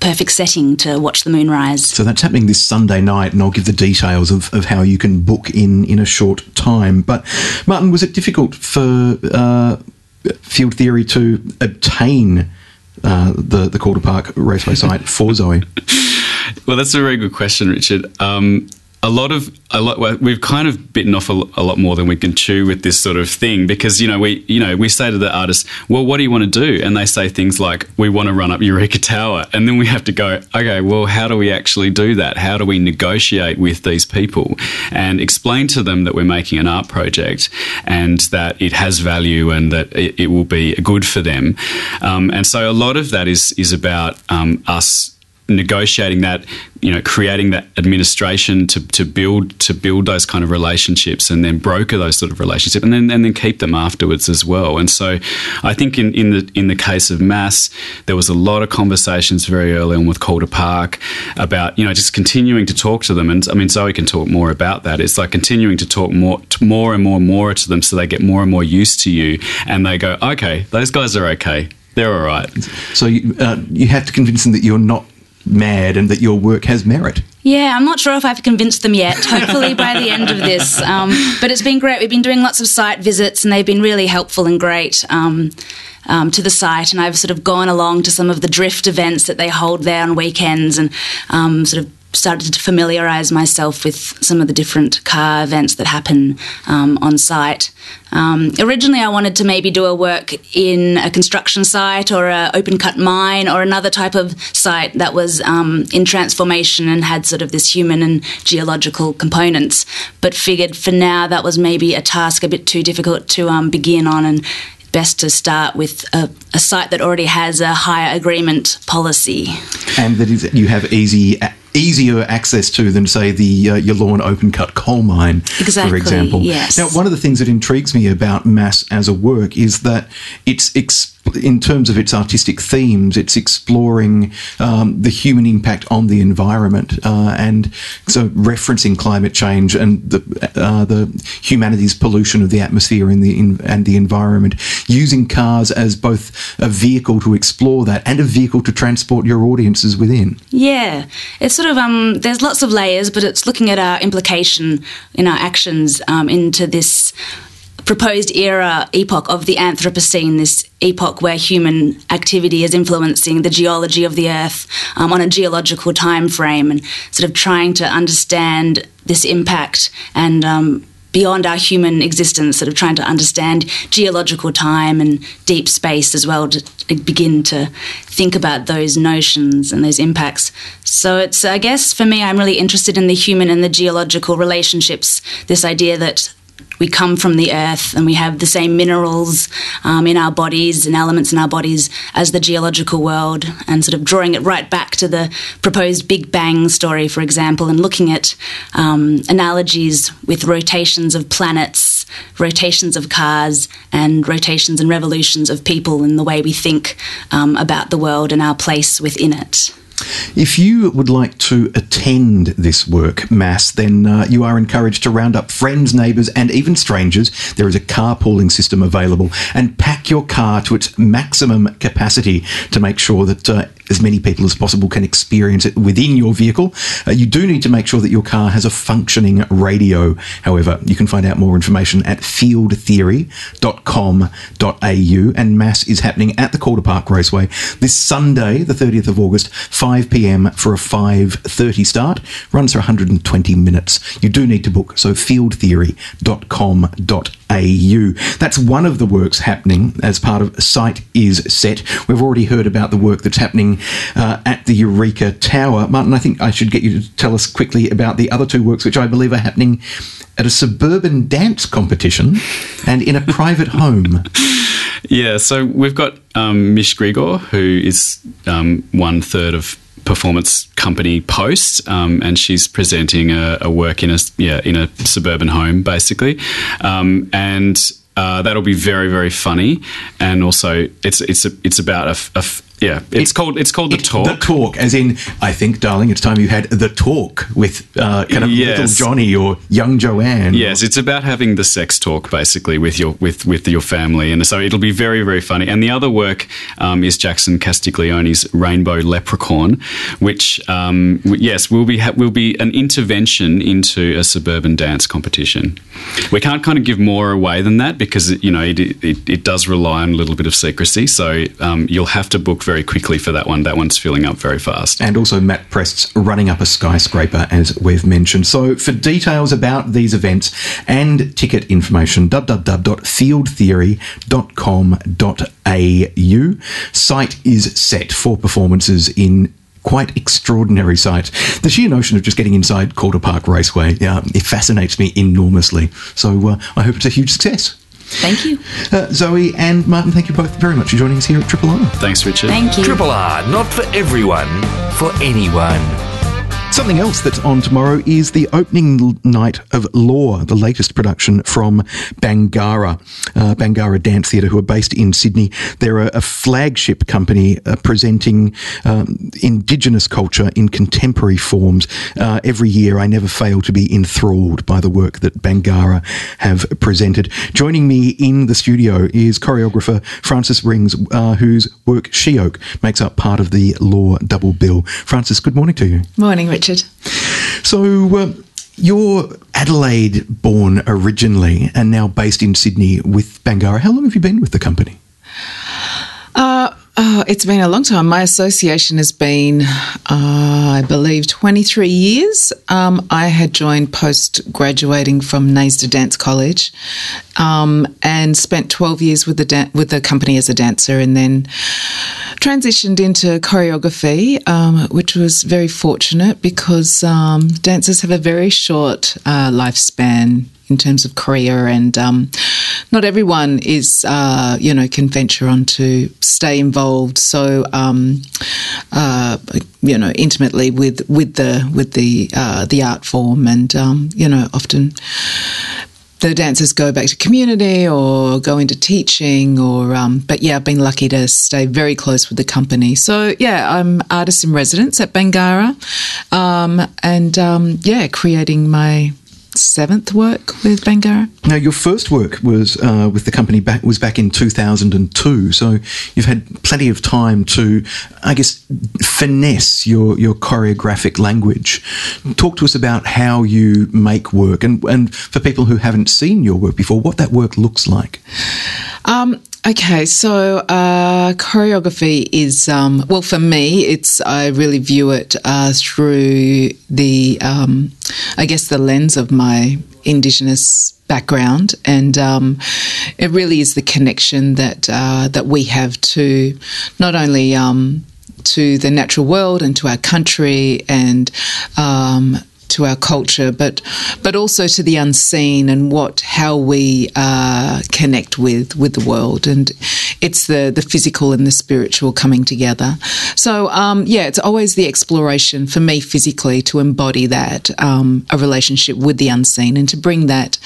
perfect setting to watch the moon rise. So that's happening this Sunday night, and I'll give the details of, of how you can book in in a short time. But Martin, was it difficult for uh, Field Theory to obtain uh, the the Calder Park Raceway site for Zoe? Well, that's a very good question, Richard. Um, a lot of a lot we've kind of bitten off a, a lot more than we can chew with this sort of thing because you know we you know we say to the artist well what do you want to do? And they say things like we want to run up Eureka Tower. And then we have to go okay well how do we actually do that? How do we negotiate with these people and explain to them that we're making an art project and that it has value and that it, it will be good for them? Um, and so a lot of that is is about um, us negotiating that, you know, creating that administration to, to build to build those kind of relationships and then broker those sort of relationships and then and then keep them afterwards as well. And so I think in, in the in the case of Mass, there was a lot of conversations very early on with Calder Park about, you know, just continuing to talk to them. And I mean Zoe can talk more about that. It's like continuing to talk more more and more and more to them so they get more and more used to you and they go, Okay, those guys are okay. They're all right. So you, uh, you have to convince them that you're not mad and that your work has merit. Yeah, I'm not sure if I've convinced them yet. Hopefully by the end of this. Um, but it's been great. We've been doing lots of site visits and they've been really helpful and great um, um, to the site. And I've sort of gone along to some of the drift events that they hold there on weekends and um, sort of started to familiarise myself with some of the different car events that happen um, on site. Um, originally, I wanted to maybe do a work in a construction site or an open cut mine or another type of site that was um, in transformation and had sort of this human and geological components. But figured for now that was maybe a task a bit too difficult to um, begin on and best to start with a, a site that already has a higher agreement policy. and that is you have easy easier access to than say the uh, Yallourn open cut coal mine for example yes. now one of the things that intrigues me about mass as a work is that it's exp- in terms of its artistic themes it's exploring um, the human impact on the environment uh, and so referencing climate change and the uh, the humanity's pollution of the atmosphere and the in, and the environment using cars as both a vehicle to explore that and a vehicle to transport your audiences within Yeah, it's sort of um. There's lots of layers, but it's looking at our implication in our actions um, into this proposed era epoch of the Anthropocene, this epoch where human activity is influencing the geology of the Earth um, on a geological time frame, and sort of trying to understand this impact and. Um, Beyond our human existence, sort of trying to understand geological time and deep space as well, to begin to think about those notions and those impacts. So it's, I guess, for me, I'm really interested in the human and the geological relationships. This idea that we come from the earth and we have the same minerals um, in our bodies and elements in our bodies as the geological world, and sort of drawing it right back to the proposed Big Bang story, for example, and looking at um, analogies with rotations of planets, rotations of cars, and rotations and revolutions of people and the way we think um, about the world and our place within it. If you would like to attend this work, Mass, then uh, you are encouraged to round up friends, neighbours, and even strangers. There is a carpooling system available and pack your car to its maximum capacity to make sure that uh, as many people as possible can experience it within your vehicle. Uh, you do need to make sure that your car has a functioning radio. However, you can find out more information at fieldtheory.com.au and mass is happening at the Calder Park Raceway this Sunday, the 30th of August, 5 p.m. for a 5:30 start. Runs for 120 minutes. You do need to book, so fieldtheory.com.au. That's one of the works happening as part of Site is Set. We've already heard about the work that's happening uh, at the Eureka Tower. Martin, I think I should get you to tell us quickly about the other two works, which I believe are happening at a suburban dance competition and in a private home. Yeah, so we've got um, Mish Grigor, who is um, one third of performance company Post, um, and she's presenting a, a, work in a yeah in a suburban home basically, um, and uh, that'll be very very funny, and also it's it's a, it's about a, a yeah, it's it, called it's called the talk. The talk, as in, I think, darling, it's time you had the talk with uh, kind of yes. little Johnny or young Joanne. Yes, it's about having the sex talk basically with your with with your family, and so it'll be very very funny. And the other work um, is Jackson Castiglione's Rainbow Leprechaun, which um, yes will be ha- will be an intervention into a suburban dance competition. We can't kind of give more away than that because you know it it, it does rely on a little bit of secrecy. So um, you'll have to book very quickly for that one. That one's filling up very fast. And also Matt Prest's running up a skyscraper, as we've mentioned. So for details about these events and ticket information, www.fieldtheory.com.au. Site is set for performances in quite extraordinary sights. The sheer notion of just getting inside Calder Park Raceway, yeah, it fascinates me enormously. So uh, I hope it's a huge success. Thank you. Uh, Zoe and Martin, thank you both very much for joining us here at Triple R. Thanks, Richard. Thank you. Triple R, not for everyone, for anyone. Something else that's on tomorrow is the opening night of Lore, the latest production from Bangarra, uh, Bangarra Dance Theatre, who are based in Sydney. They're a, a flagship company uh, presenting um, Indigenous culture in contemporary forms. Uh, every year, I never fail to be enthralled by the work that Bangarra have presented. Joining me in the studio is choreographer Frances Rings, uh, whose work She Oak makes up part of the Lore double bill. Frances, good morning to you. Morning, Richard. Richard. So, uh, you're Adelaide born originally and now based in Sydney with Bangarra. How long have you been with the company? Uh, oh, it's been a long time. My association has been, uh, I believe, 23 years. Um, I had joined post graduating from NAISDA Dance College um, and spent 12 years with the, da- with the company as a dancer and then transitioned into choreography, um, which was very fortunate because um, dancers have a very short uh, lifespan in terms of career, and um, not everyone is, uh, you know, can venture on to stay involved so, um, uh, you know, intimately with with the with the uh, the art form, and um, you know, often the dancers go back to community or go into teaching or um, but yeah i've been lucky to stay very close with the company. So yeah i'm artist in residence at bangarra um, and um, yeah creating my seventh work with Bangarra. Now, your first work was uh, with the company back was back in 2002. So you've had plenty of time to, I guess, finesse your your choreographic language. Talk to us about how you make work, and and for people who haven't seen your work before, what that work looks like. Um, Okay, so uh, choreography is um, well for me. It's I really view it uh, through the um, I guess the lens of my indigenous background, and um, it really is the connection that uh, that we have to not only um, to the natural world and to our country and um, to our culture, but but also to the unseen and what how we uh, connect with with the world, and it's the the physical and the spiritual coming together. So um, yeah, it's always the exploration for me physically to embody that um, a relationship with the unseen and to bring that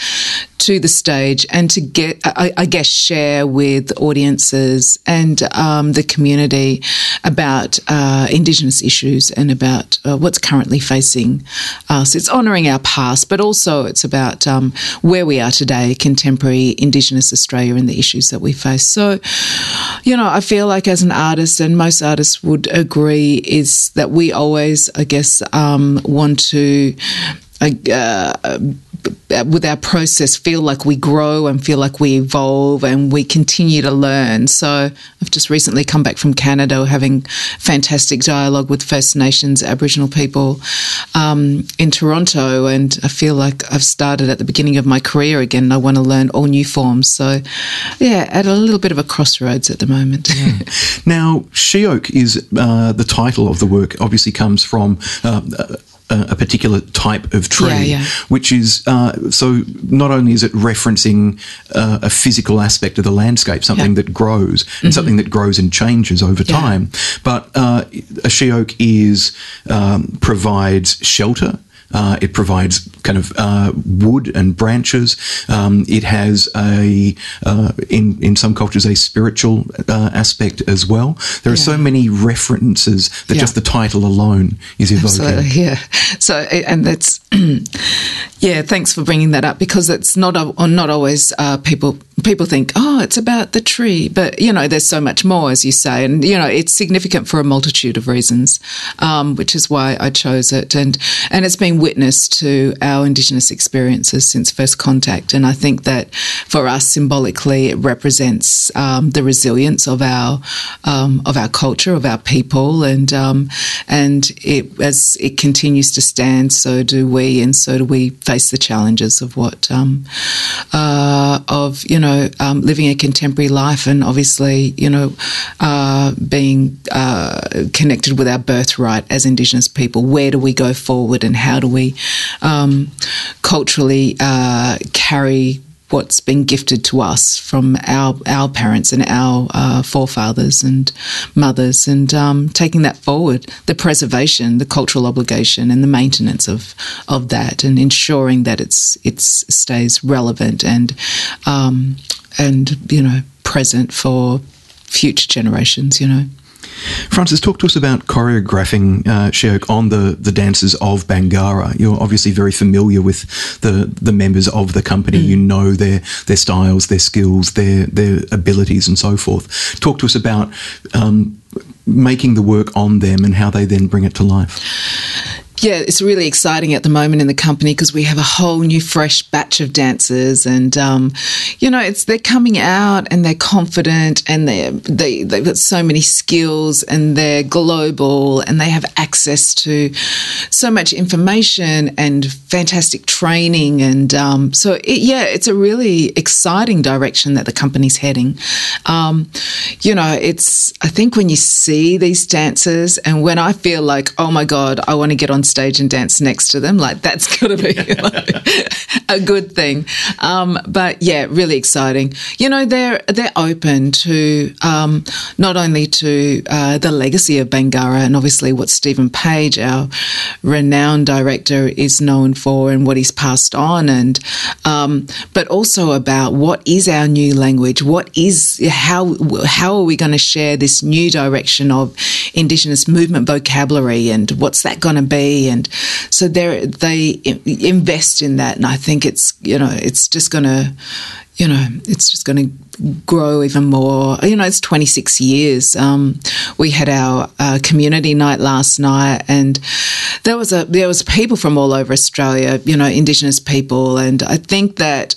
to the stage and to get, I, I guess, share with audiences and um, the community about uh, Indigenous issues and about uh, what's currently facing us. It's honouring our past, but also it's about um, where we are today, contemporary Indigenous Australia, and the issues that we face. So, you know, I feel like as an artist, and most artists would agree, is that we always, I guess, um, want to. Uh, with our process feel like we grow and feel like we evolve and we continue to learn. So I've just recently come back from Canada having fantastic dialogue with First Nations Aboriginal people um, in Toronto and I feel like I've started at the beginning of my career again and I want to learn all new forms. So yeah, at a little bit of a crossroads at the moment. Yeah. now, Sheoak is uh, the title of the work obviously comes from uh, a, particular type of tree, yeah, yeah. which is uh, so not only is it referencing uh, a physical aspect of the landscape, something Yeah. that grows and Mm-hmm. something that grows and changes over time, but uh, a she oak is um, provides shelter. Uh, it provides kind of uh, wood and branches. Um, it has a, uh, in in some cultures, a spiritual uh, aspect as well. There are so many references that Yeah. just the title alone is evoking. Absolutely, yeah. So, and that's yeah. Thanks for bringing that up because it's not a, or not always uh, people people think oh it's about the tree, but you know there's so much more as you say, and you know it's significant for a multitude of reasons, um, which is why I chose it, and and it's been witness to our Indigenous experiences since first contact, and I think that for us symbolically it represents um, the resilience of our um, of our culture, of our people, and um, and it as it continues to stand, so do we, and so do we face the challenges of what um, uh, of you know um, living a contemporary life, and obviously you know uh, being uh, connected with our birthright as Indigenous people. Where do we go forward, and how do we um, culturally uh, carry what's been gifted to us from our our parents and our uh, forefathers and mothers, and um, taking that forward, the preservation, the cultural obligation, and the maintenance of of that, and ensuring that it's it's stays relevant and um, and you know present for future generations. You know. Frances, talk to us about choreographing uh, Sheoak on the, the dances of Bangarra. You're obviously very familiar with the, the members of the company. You know their their styles, their skills, their their abilities, and so forth. Talk to us about um, making the work on them and how they then bring it to life. Yeah, it's really exciting at the moment in the company because we have a whole new, fresh batch of dancers, and um, you know, it's they're coming out and they're confident and they they they've got so many skills and they're global and they have access to so much information and fantastic training, and um, so it, yeah, it's a really exciting direction that the company's heading. Um, you know, it's I think when you see these dancers and when I feel like, oh my god, I want to get on stage and dance next to them. Like that's got to be like, a good thing. Um, but yeah, really exciting. You know, they're they're open to um, not only to uh, the legacy of Bangarra and obviously what Stephen Page, our renowned director, is known for and what he's passed on, and um, but also about what is our new language. What is how how are we going to share this new direction of Indigenous movement vocabulary and what's that going to be? And so they they invest in that, and I think it's you know it's just going to you know it's just going to grow even more. You know, it's 26 years. Um, we had our uh, community night last night, and there was a there was people from all over Australia. You know, Indigenous people, and I think that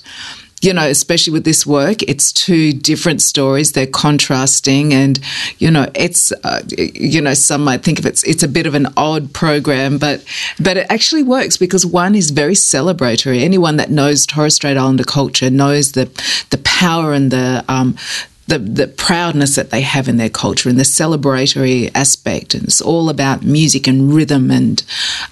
you know, especially with this work, it's two different stories. They're contrasting, and you know, it's uh, you know, some might think of it's it's a bit of an odd program, but but it actually works because one is very celebratory. Anyone that knows Torres Strait Islander culture knows the the power and the um, the, the proudness that they have in their culture and the celebratory aspect. And it's all about music and rhythm and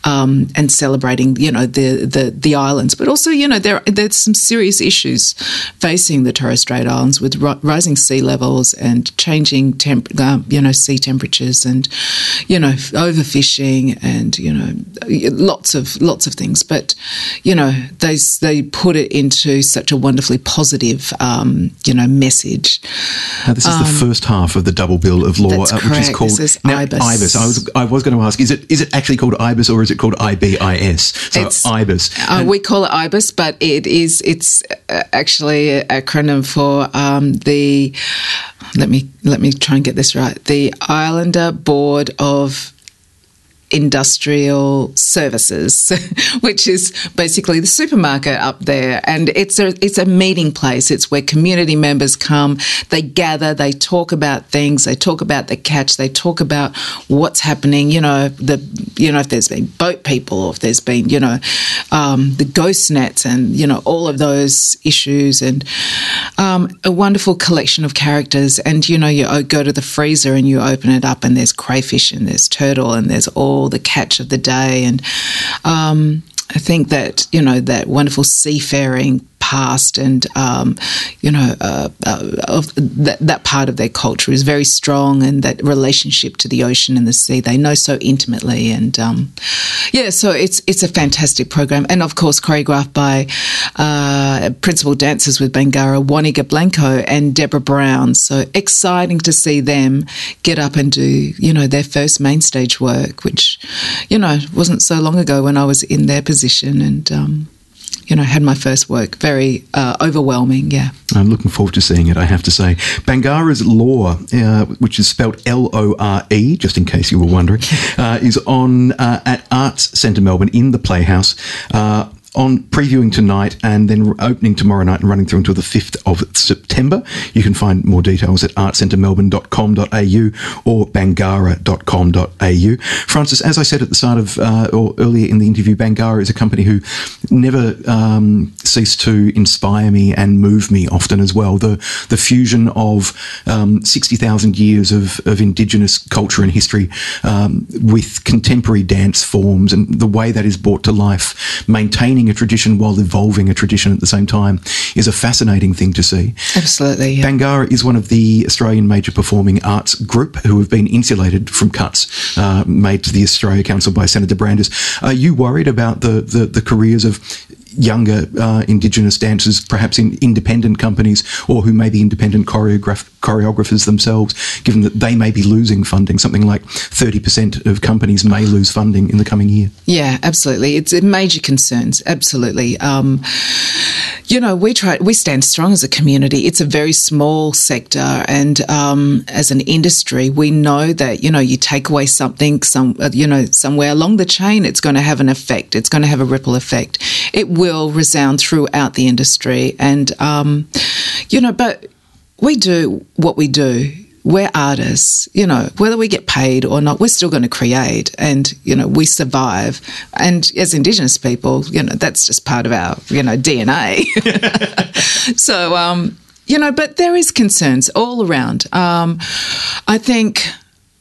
um, and celebrating, you know, the, the, the islands. But also, you know, there there's some serious issues facing the Torres Strait Islands with ri- rising sea levels and changing temp, uh, you know, sea temperatures and, you know, overfishing and you know, lots of lots of things. But you know, they they put it into such a wonderfully positive, um, you know, message. Now, this is the first half of the double bill of Lore, Um, uh, which is called is now, IBIS. IBIS. I was I was going to ask, is it is it actually called IBIS or is it called IBIS? So It's- IBIS. Uh, we call it IBIS, but it is it's uh, actually an acronym for um, the. Let me let me try and get this right. The Islander Board of industrial services which is basically the supermarket up there. And it's a it's a meeting place. It's where community members come. They gather they talk about things. They talk about the catch. They talk about what's happening. You know the you know if there's been boat people or if there's been you know um, the ghost nets and you know all of those issues. And um, a wonderful collection of characters. And you know you go to the freezer and you open it up and there's crayfish and there's turtle and there's all the catch of the day. And um, I think that you know that wonderful seafaring past and um, you know uh, uh, that, that part of their culture is very strong and that relationship to the ocean and the sea they know so intimately and um, yeah so it's it's a fantastic program. And of course choreographed by uh, principal dancers with Bangarra Waangenga Blanco and Deborah Brown. So exciting to see them get up and do you know their first main stage work which you know wasn't so long ago when I was in their position and um, you know, had my first work. Very uh, overwhelming, yeah. I'm looking forward to seeing it, I have to say. Bangarra's Lore, uh, which is spelled L O R E, just in case you were wondering, uh, is on uh, at Arts Centre Melbourne in the Playhouse. On previewing tonight and then opening tomorrow night and running through until the 5th of September. You can find more details at artscentremelbourne.com.au or bangarra.com.au. Frances, as I said at the start of, uh, or earlier in the interview, Bangarra is a company who never um, ceased to inspire me and move me often as well. The, the fusion of um, 60,000 years of, of Indigenous culture and history um, with contemporary dance forms and the way that is brought to life, maintaining a tradition while evolving a tradition at the same time, is a fascinating thing to see. Absolutely. Yeah. Bangarra is one of the Australian major performing arts group who have been insulated from cuts uh, made to the Australia Council by Senator Brandis. Are you worried about the, the, the careers of younger uh, Indigenous dancers, perhaps in independent companies, or who may be independent choreograph- choreographers themselves, given that they may be losing funding? Something like 30% of companies may lose funding in the coming year. Yeah, absolutely. It's a major concerns. Absolutely. Um, you know, we try. We stand strong as a community. It's a very small sector, and um, as an industry, we know that you know you take away something, some uh, you know somewhere along the chain, it's going to have an effect. It's going to have a ripple effect. It will resound throughout the industry, and um, you know, but we do what we do we're artists, you know, whether we get paid or not, we're still going to create and, you know, we survive. And as Indigenous people, you know, that's just part of our, you know, DNA. so, um, you know, but there is concerns all around. Um, I think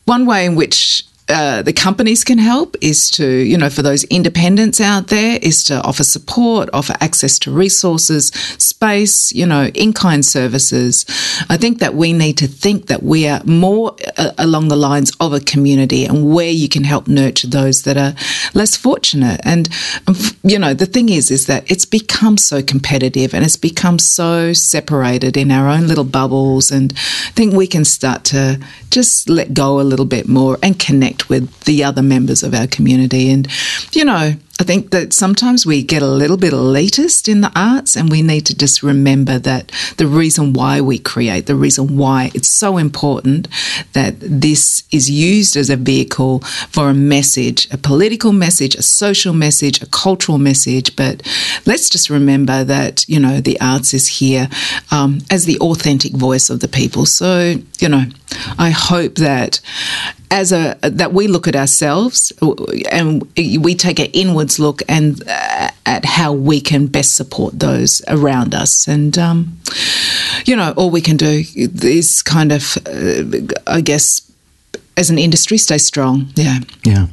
one way in which uh, the companies can help is to, you know, for those independents out there, is to offer support, offer access to resources, space, you know, in kind services. I think that we need to think that we are more uh, along the lines of a community and where you can help nurture those that are less fortunate. And, um, you know, the thing is, is that it's become so competitive and it's become so separated in our own little bubbles. And I think we can start to just let go a little bit more and connect with the other members of our community. And, you know, I think that sometimes we get a little bit elitist in the arts, and we need to just remember that the reason why we create, the reason why it's so important that this is used as a vehicle for a message, a political message, a social message, a cultural message. But let's just remember that, you know, the arts is here um, as the authentic voice of the people. So, you know, I hope that as a that we look at ourselves and we take an inwards look and uh, at how we can best support those around us. And um, you know all we can do is kind of uh, i guess as an industry, stay strong. Yeah. Yeah.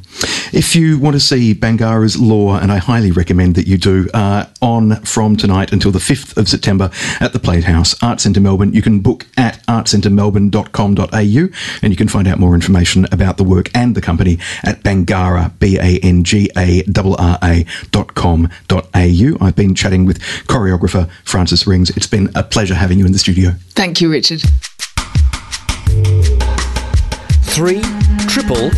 If you want to see Bangarra's Lore, and I highly recommend that you do, uh, on from tonight until the 5th of September at the Playhouse, Arts Centre Melbourne, you can book at artscentremelbourne.com.au and you can find out more information about the work and the company at Bangarra, B-A-N-G-A-R-R-A dot com dot au. I've been chatting with choreographer Frances Rings. It's been a pleasure having you in the studio. Thank you, Richard. Three triple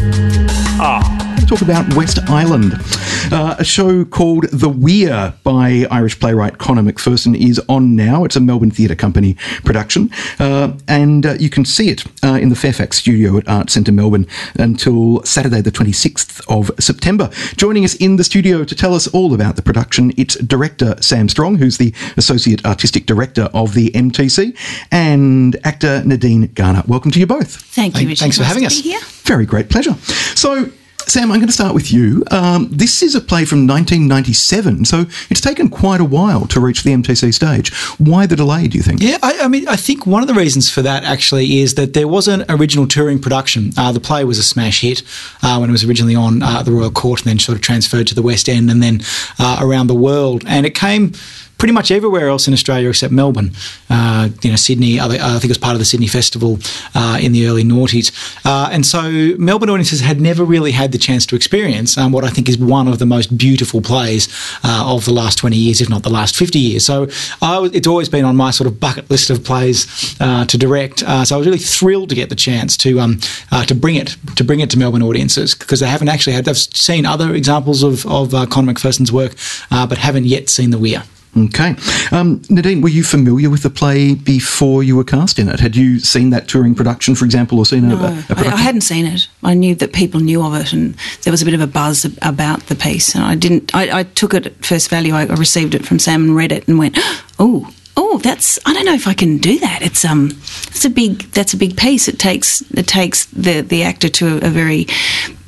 R. talk about West Island. Uh, a show called The Weir by Irish playwright Conor McPherson is on now. It's a Melbourne Theatre Company production, uh, and uh, you can see it uh, in the Fairfax studio at Arts Centre Melbourne until Saturday, the 26th of September. Joining us in the studio to tell us all about the production, it's director Sam Strong, who's the Associate Artistic Director of the MTC, and actor Nadine Garner. Welcome to you both. Thank you, Richard. thanks for having to us. here. Very great pleasure. So, Sam, I'm going to start with you. Um, this is a play from 1997, so it's taken quite a while to reach the MTC stage. Why the delay, do you think? Yeah, I, I mean, I think one of the reasons for that actually is that there was an original touring production. Uh, the play was a smash hit uh, when it was originally on uh, the Royal Court and then sort of transferred to the West End and then uh, around the world. And it came pretty much everywhere else in Australia except Melbourne. Uh, you know, Sydney, I think it was part of the Sydney Festival uh, in the early noughties. Uh, and so Melbourne audiences had never really had the chance to experience um, what I think is one of the most beautiful plays uh, of the last 20 years, if not the last 50 years. So I it's always been on my sort of bucket list of plays uh, to direct. Uh, so I was really thrilled to get the chance to um, to bring it to bring it to Melbourne audiences because they haven't actually had. They've seen other examples of of Conor McPherson's work, but haven't yet seen the Weir. Okay. Um, Nadine, were you familiar with the play before you were cast in it? Had you seen that touring production, for example, or seen a, a No, I. I hadn't seen it. I knew that people knew of it, and there was a bit of a buzz ab- about the piece. And I didn't. I, I took it at first value. I, I received it from Sam and read it, and went, "Oh, oh, that's. I don't know if I can do that. It's um, it's a big. That's a big piece. It takes it takes the the actor to a, a very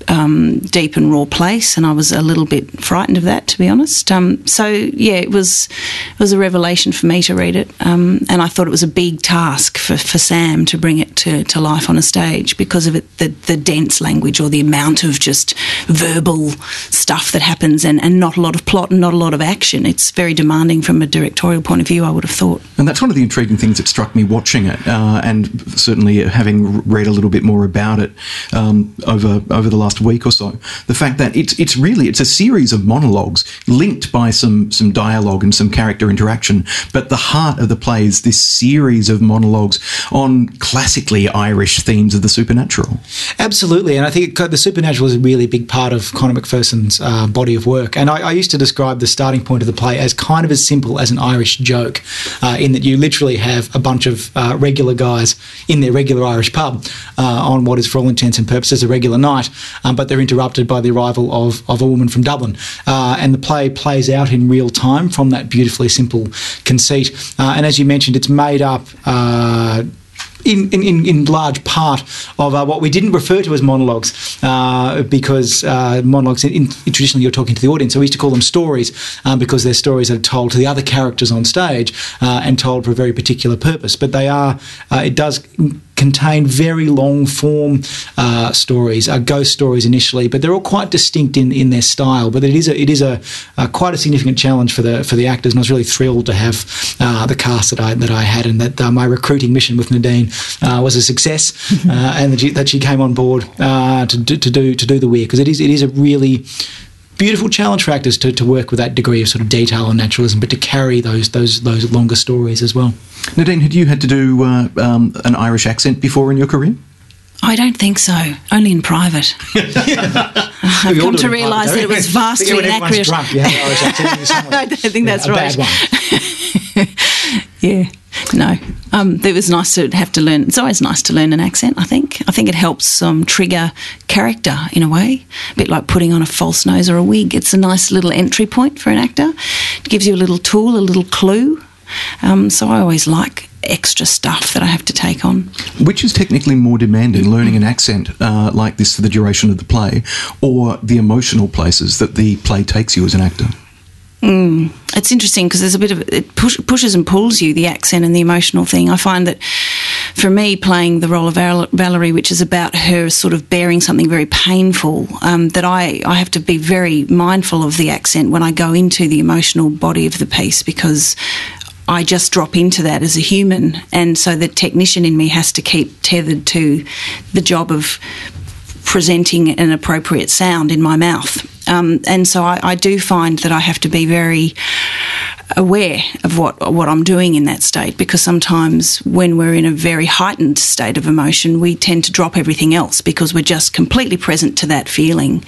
um, deep and raw place, and I was a little bit frightened of that, to be honest. Um, so yeah, it was it was a revelation for me to read it, um, and I thought it was a big task for, for Sam to bring it to, to life on a stage because of it, the the dense language or the amount of just verbal stuff that happens, and, and not a lot of plot and not a lot of action. It's very demanding from a directorial point of view. I would have thought. And that's one of the intriguing things that struck me watching it, uh, and certainly having read a little bit more about it um, over over the last week or so. The fact that it's it's really it's a series of monologues linked by some some dialogue and some character interaction, but the heart of the play is this series of monologues on classically Irish themes of the supernatural. Absolutely, and I think the supernatural is a really big part of Conor McPherson's uh, body of work. And I, I used to describe the starting point of the play as kind of as simple as an Irish joke, uh, in that you literally have a bunch of uh, regular guys in their regular Irish pub uh, on what is, for all intents and purposes, a regular night, um, but they're interrupted by the arrival of, of a woman from Dublin. Uh, and the play plays out in real time from that beautifully simple conceit. Uh, and as you mentioned, it's made up. Uh, in, in, in large part of uh, what we didn't refer to as monologues uh, because uh, monologues in, in, traditionally you're talking to the audience so we used to call them stories um, because they're stories are told to the other characters on stage uh, and told for a very particular purpose but they are uh, it does contain very long form uh, stories, uh, ghost stories initially, but they're all quite distinct in, in their style. But it is a, it is a, a quite a significant challenge for the for the actors, and I was really thrilled to have uh, the cast that I that I had, and that uh, my recruiting mission with Nadine uh, was a success, uh, and that she, that she came on board uh, to, do- to do to do the weird because it is it is a really beautiful challenge for actors to, to work with that degree of sort of detail and naturalism, but to carry those those those longer stories as well. Nadine, had you had to do uh, um, an Irish accent before in your career? I don't think so. Only in private. I've come to realise that it was don't we? I think vastly inaccurate. drunk, you have an Irish accent in you somewhere. I don't think that's Yeah, right. yeah, no. Um, it was nice to have to learn. It's always nice to learn an accent. I think. I think it helps um, trigger character in a way, a bit like putting on a false nose or a wig. It's a nice little entry point for an actor. It gives you a little tool, a little clue. Um, so I always like extra stuff that I have to take on. Which is technically more demanding, learning an accent uh, like this for the duration of the play, or the emotional places that the play takes you as an actor? Mm. It's interesting because there's a bit of it push, pushes and pulls you the accent and the emotional thing. I find that for me, playing the role of Val- Valerie, which is about her sort of bearing something very painful, um, that I, I have to be very mindful of the accent when I go into the emotional body of the piece because I just drop into that as a human. And so the technician in me has to keep tethered to the job of presenting an appropriate sound in my mouth. Um, and so I, I, do find that I have to be very aware of what what I'm doing in that state because sometimes when we're in a very heightened state of emotion, we tend to drop everything else because we're just completely present to that feeling.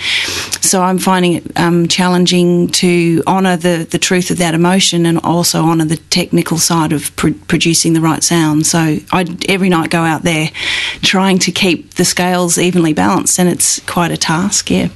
So I'm finding it um, challenging to honour the the truth of that emotion and also honour the technical side of pr- producing the right sound. So I every night go out there trying to keep the scales evenly balanced, and it's quite a task. Yeah.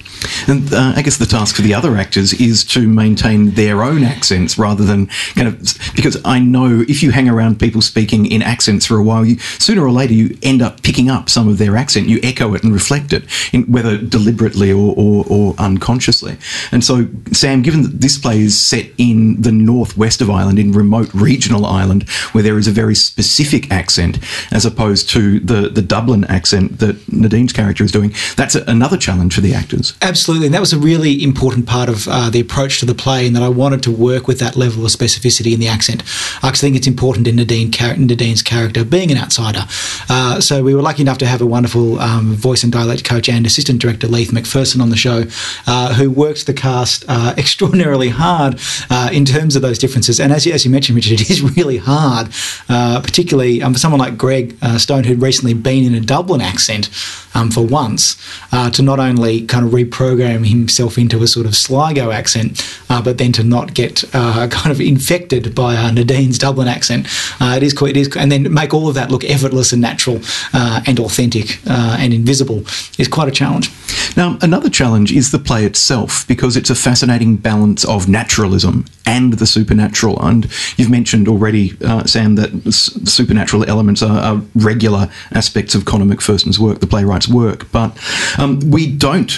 And uh, I guess the task for the other actors is to maintain their own accents rather than kind of because I know if you hang around people speaking in accents for a while, you sooner or later you end up picking up some of their accent. You echo it and reflect it, in, whether deliberately or, or, or unconsciously. And so, Sam, given that this play is set in the northwest of Ireland, in remote regional Ireland, where there is a very specific accent, as opposed to the the Dublin accent that Nadine's character is doing, that's a, another challenge for the actors. Absolutely, and that was a really important part of uh, the approach to the play, and that I wanted to work with that level of specificity in the accent. I think it's important in Nadine Nadine's character being an outsider. Uh, so we were lucky enough to have a wonderful um, voice and dialect coach and assistant director Leith McPherson on the show, uh, who worked the cast uh, extraordinarily hard uh, in terms of those differences. And as you, as you mentioned, Richard, it is really hard, uh, particularly um, for someone like Greg Stone, who'd recently been in a Dublin accent um, for once, to not only kind of reprogram himself into a sort of Sligo accent, uh, but then to not get uh, kind of infected by uh, Nadine's Dublin accent. Uh, it is quite, it is, and then make all of that look effortless and natural uh, and authentic uh, and invisible is quite a challenge. Now, another challenge is the play itself because it's a fascinating balance of naturalism and the supernatural. And you've mentioned already, Sam, that s- supernatural elements are, are, regular aspects of Conor McPherson's work, the playwright's work, but um, we don't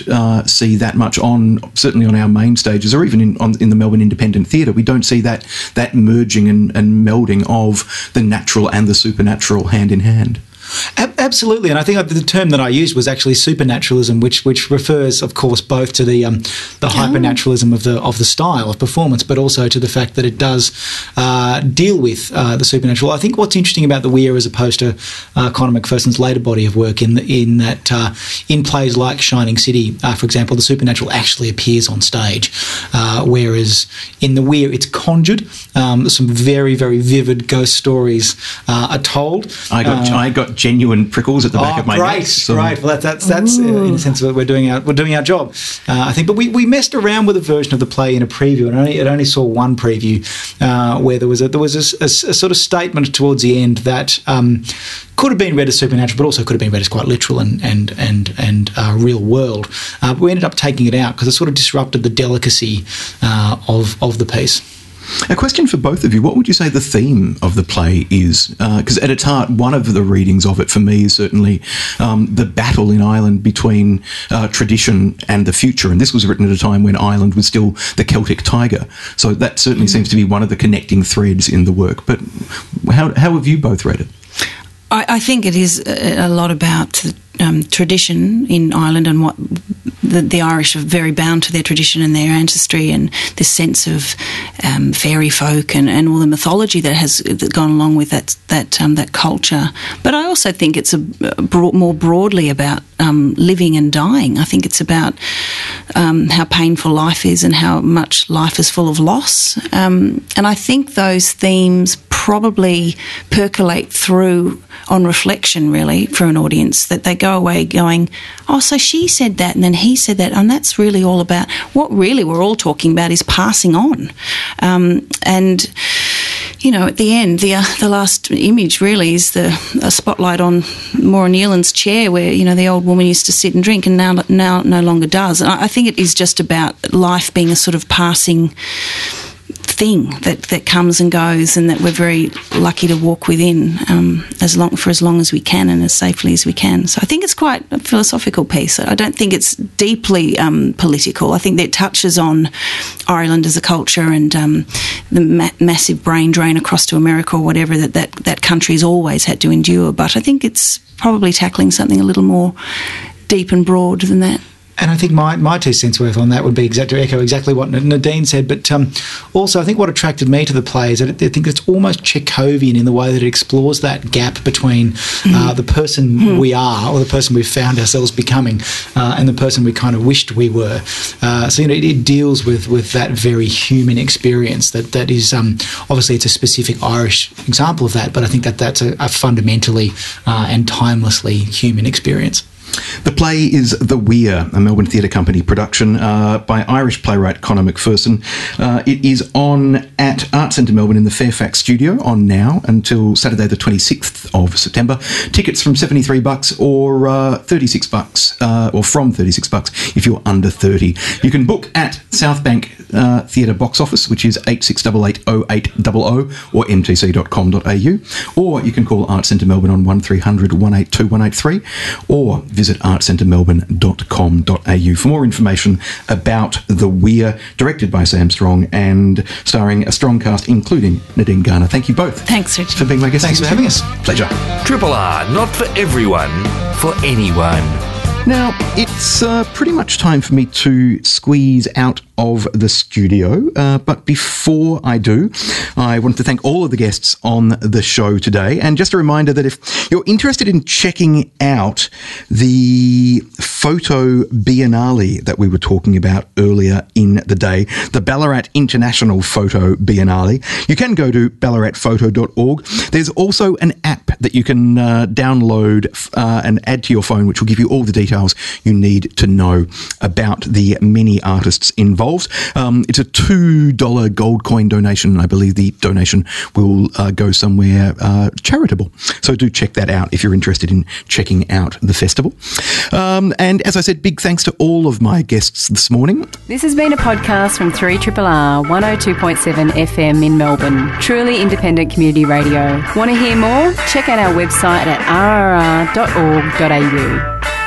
see that much on certainly on our main stages or even in, on, in the Melbourne Independent Theatre. We don't see that that merging and, and melding of the natural and the supernatural hand in hand. Absolutely, and I think the term that I used was actually supernaturalism, which which refers, of course, both to the um, the hypernaturalism of the of the style of performance, but also to the fact that it does uh, deal with uh, the supernatural. I think what's interesting about the Weir, as opposed to uh, Conor McPherson's later body of work, in the, in that uh, in plays like Shining City, uh, for example, the supernatural actually appears on stage, uh, whereas in the Weir it's conjured. Um, some very very vivid ghost stories are told. I got I got genuine prickles at the back oh, of my great, neck. So. Great, Well, that, that's that's uh, in a sense that we're doing our we're doing our job, uh, I think. But we, we messed around with a version of the play in a preview, and only, it only saw one preview uh, where there was a there was a, a, a, sort of statement towards the end that um, could have been read as supernatural, but also could have been read as quite literal and and and and uh, real world. Uh, but we ended up taking it out because it sort of disrupted the delicacy uh, of of the piece. A question for both of you. What would you say the theme of the play is? Because uh, at its heart, one of the readings of it for me is certainly um, the battle in Ireland between uh, tradition and the future. And this was written at a time when Ireland was still the Celtic tiger. So that certainly mm. seems to be one of the connecting threads in the work. But how, how have you both read it? I, I think it is a lot about um, tradition in Ireland and what the, the, Irish are very bound to their tradition and their ancestry and this sense of um, fairy folk and, and all the mythology that has gone along with that that um, that culture. But I also think it's a, a more broadly about um, living and dying. I think it's about um, how painful life is and how much life is full of loss. Um, and I think those themes probably percolate through on reflection, really, for an audience that they go away going, oh, so she said that, and then he said that, and that's really all about what really we're all talking about is passing on. Um, and you know, at the end, the uh, the last image really is the a spotlight on Maura Nealon's chair, where you know the old woman used to sit and drink, and now now no longer does. And I, I think it is just about life being a sort of passing thing that, that comes and goes, and that we're very lucky to walk within um, as long for as long as we can and as safely as we can. So I think it's quite a philosophical piece. I don't think it's deeply um, political. I think that touches on Ireland as a culture and um, the ma- massive brain drain across to America or whatever that, that that country's always had to endure. But I think it's probably tackling something a little more deep and broad than that. And I think my, my two cents worth on that would be exactly echo exactly what Nadine said. But um, also, I think what attracted me to the play is that I think it's almost Chekhovian in the way that it explores that gap between uh, the person Mm. we are or the person we've found ourselves becoming uh, and the person we kind of wished we were. Uh, so you know, it, it deals with with that very human experience that that is um, obviously it's a specific Irish example of that, but I think that that's a, a fundamentally uh, and timelessly human experience. The play is The Weir, a Melbourne Theatre Company production uh, by Irish playwright Conor McPherson. Uh, it is on at Arts Centre Melbourne in the Fairfax studio on now until Saturday the 26th of September. Tickets from 73 bucks or uh, 36 bucks, uh, or from 36 bucks if you're under 30. You can book at Southbank uh, Theatre box office, which is 86880800 or mtc.com.au, or you can call Arts Centre Melbourne on 1300 182 183 or visit artscentremelbourne.com.au for more information about The Weir, directed by Sam Strong and starring a strong cast, including Nadine Garner. Thank you both. Thanks, Richard. For being my guests. Thanks for having us. Pleasure. Triple R, not for everyone, for anyone. Now, it's uh, pretty much time for me to squeeze out of the studio. Uh, but before I do, I want to thank all of the guests on the show today. And just a reminder that if you're interested in checking out the Foto Biennale that we were talking about earlier in the day, the Ballarat International Foto Biennale, you can go to ballaratfoto.org. There's also an app that you can uh, download uh, and add to your phone, which will give you all the details you need to know about the many artists involved. Um, it's a $2 gold coin donation. I believe the donation will uh, go somewhere uh, charitable. So do check that out if you're interested in checking out the festival. Um, and as I said, big thanks to all of my guests this morning. This has been a podcast from 3RRR 102.7 FM in Melbourne. Truly independent community radio. Want to hear more? Check out our website at rrr.org.au.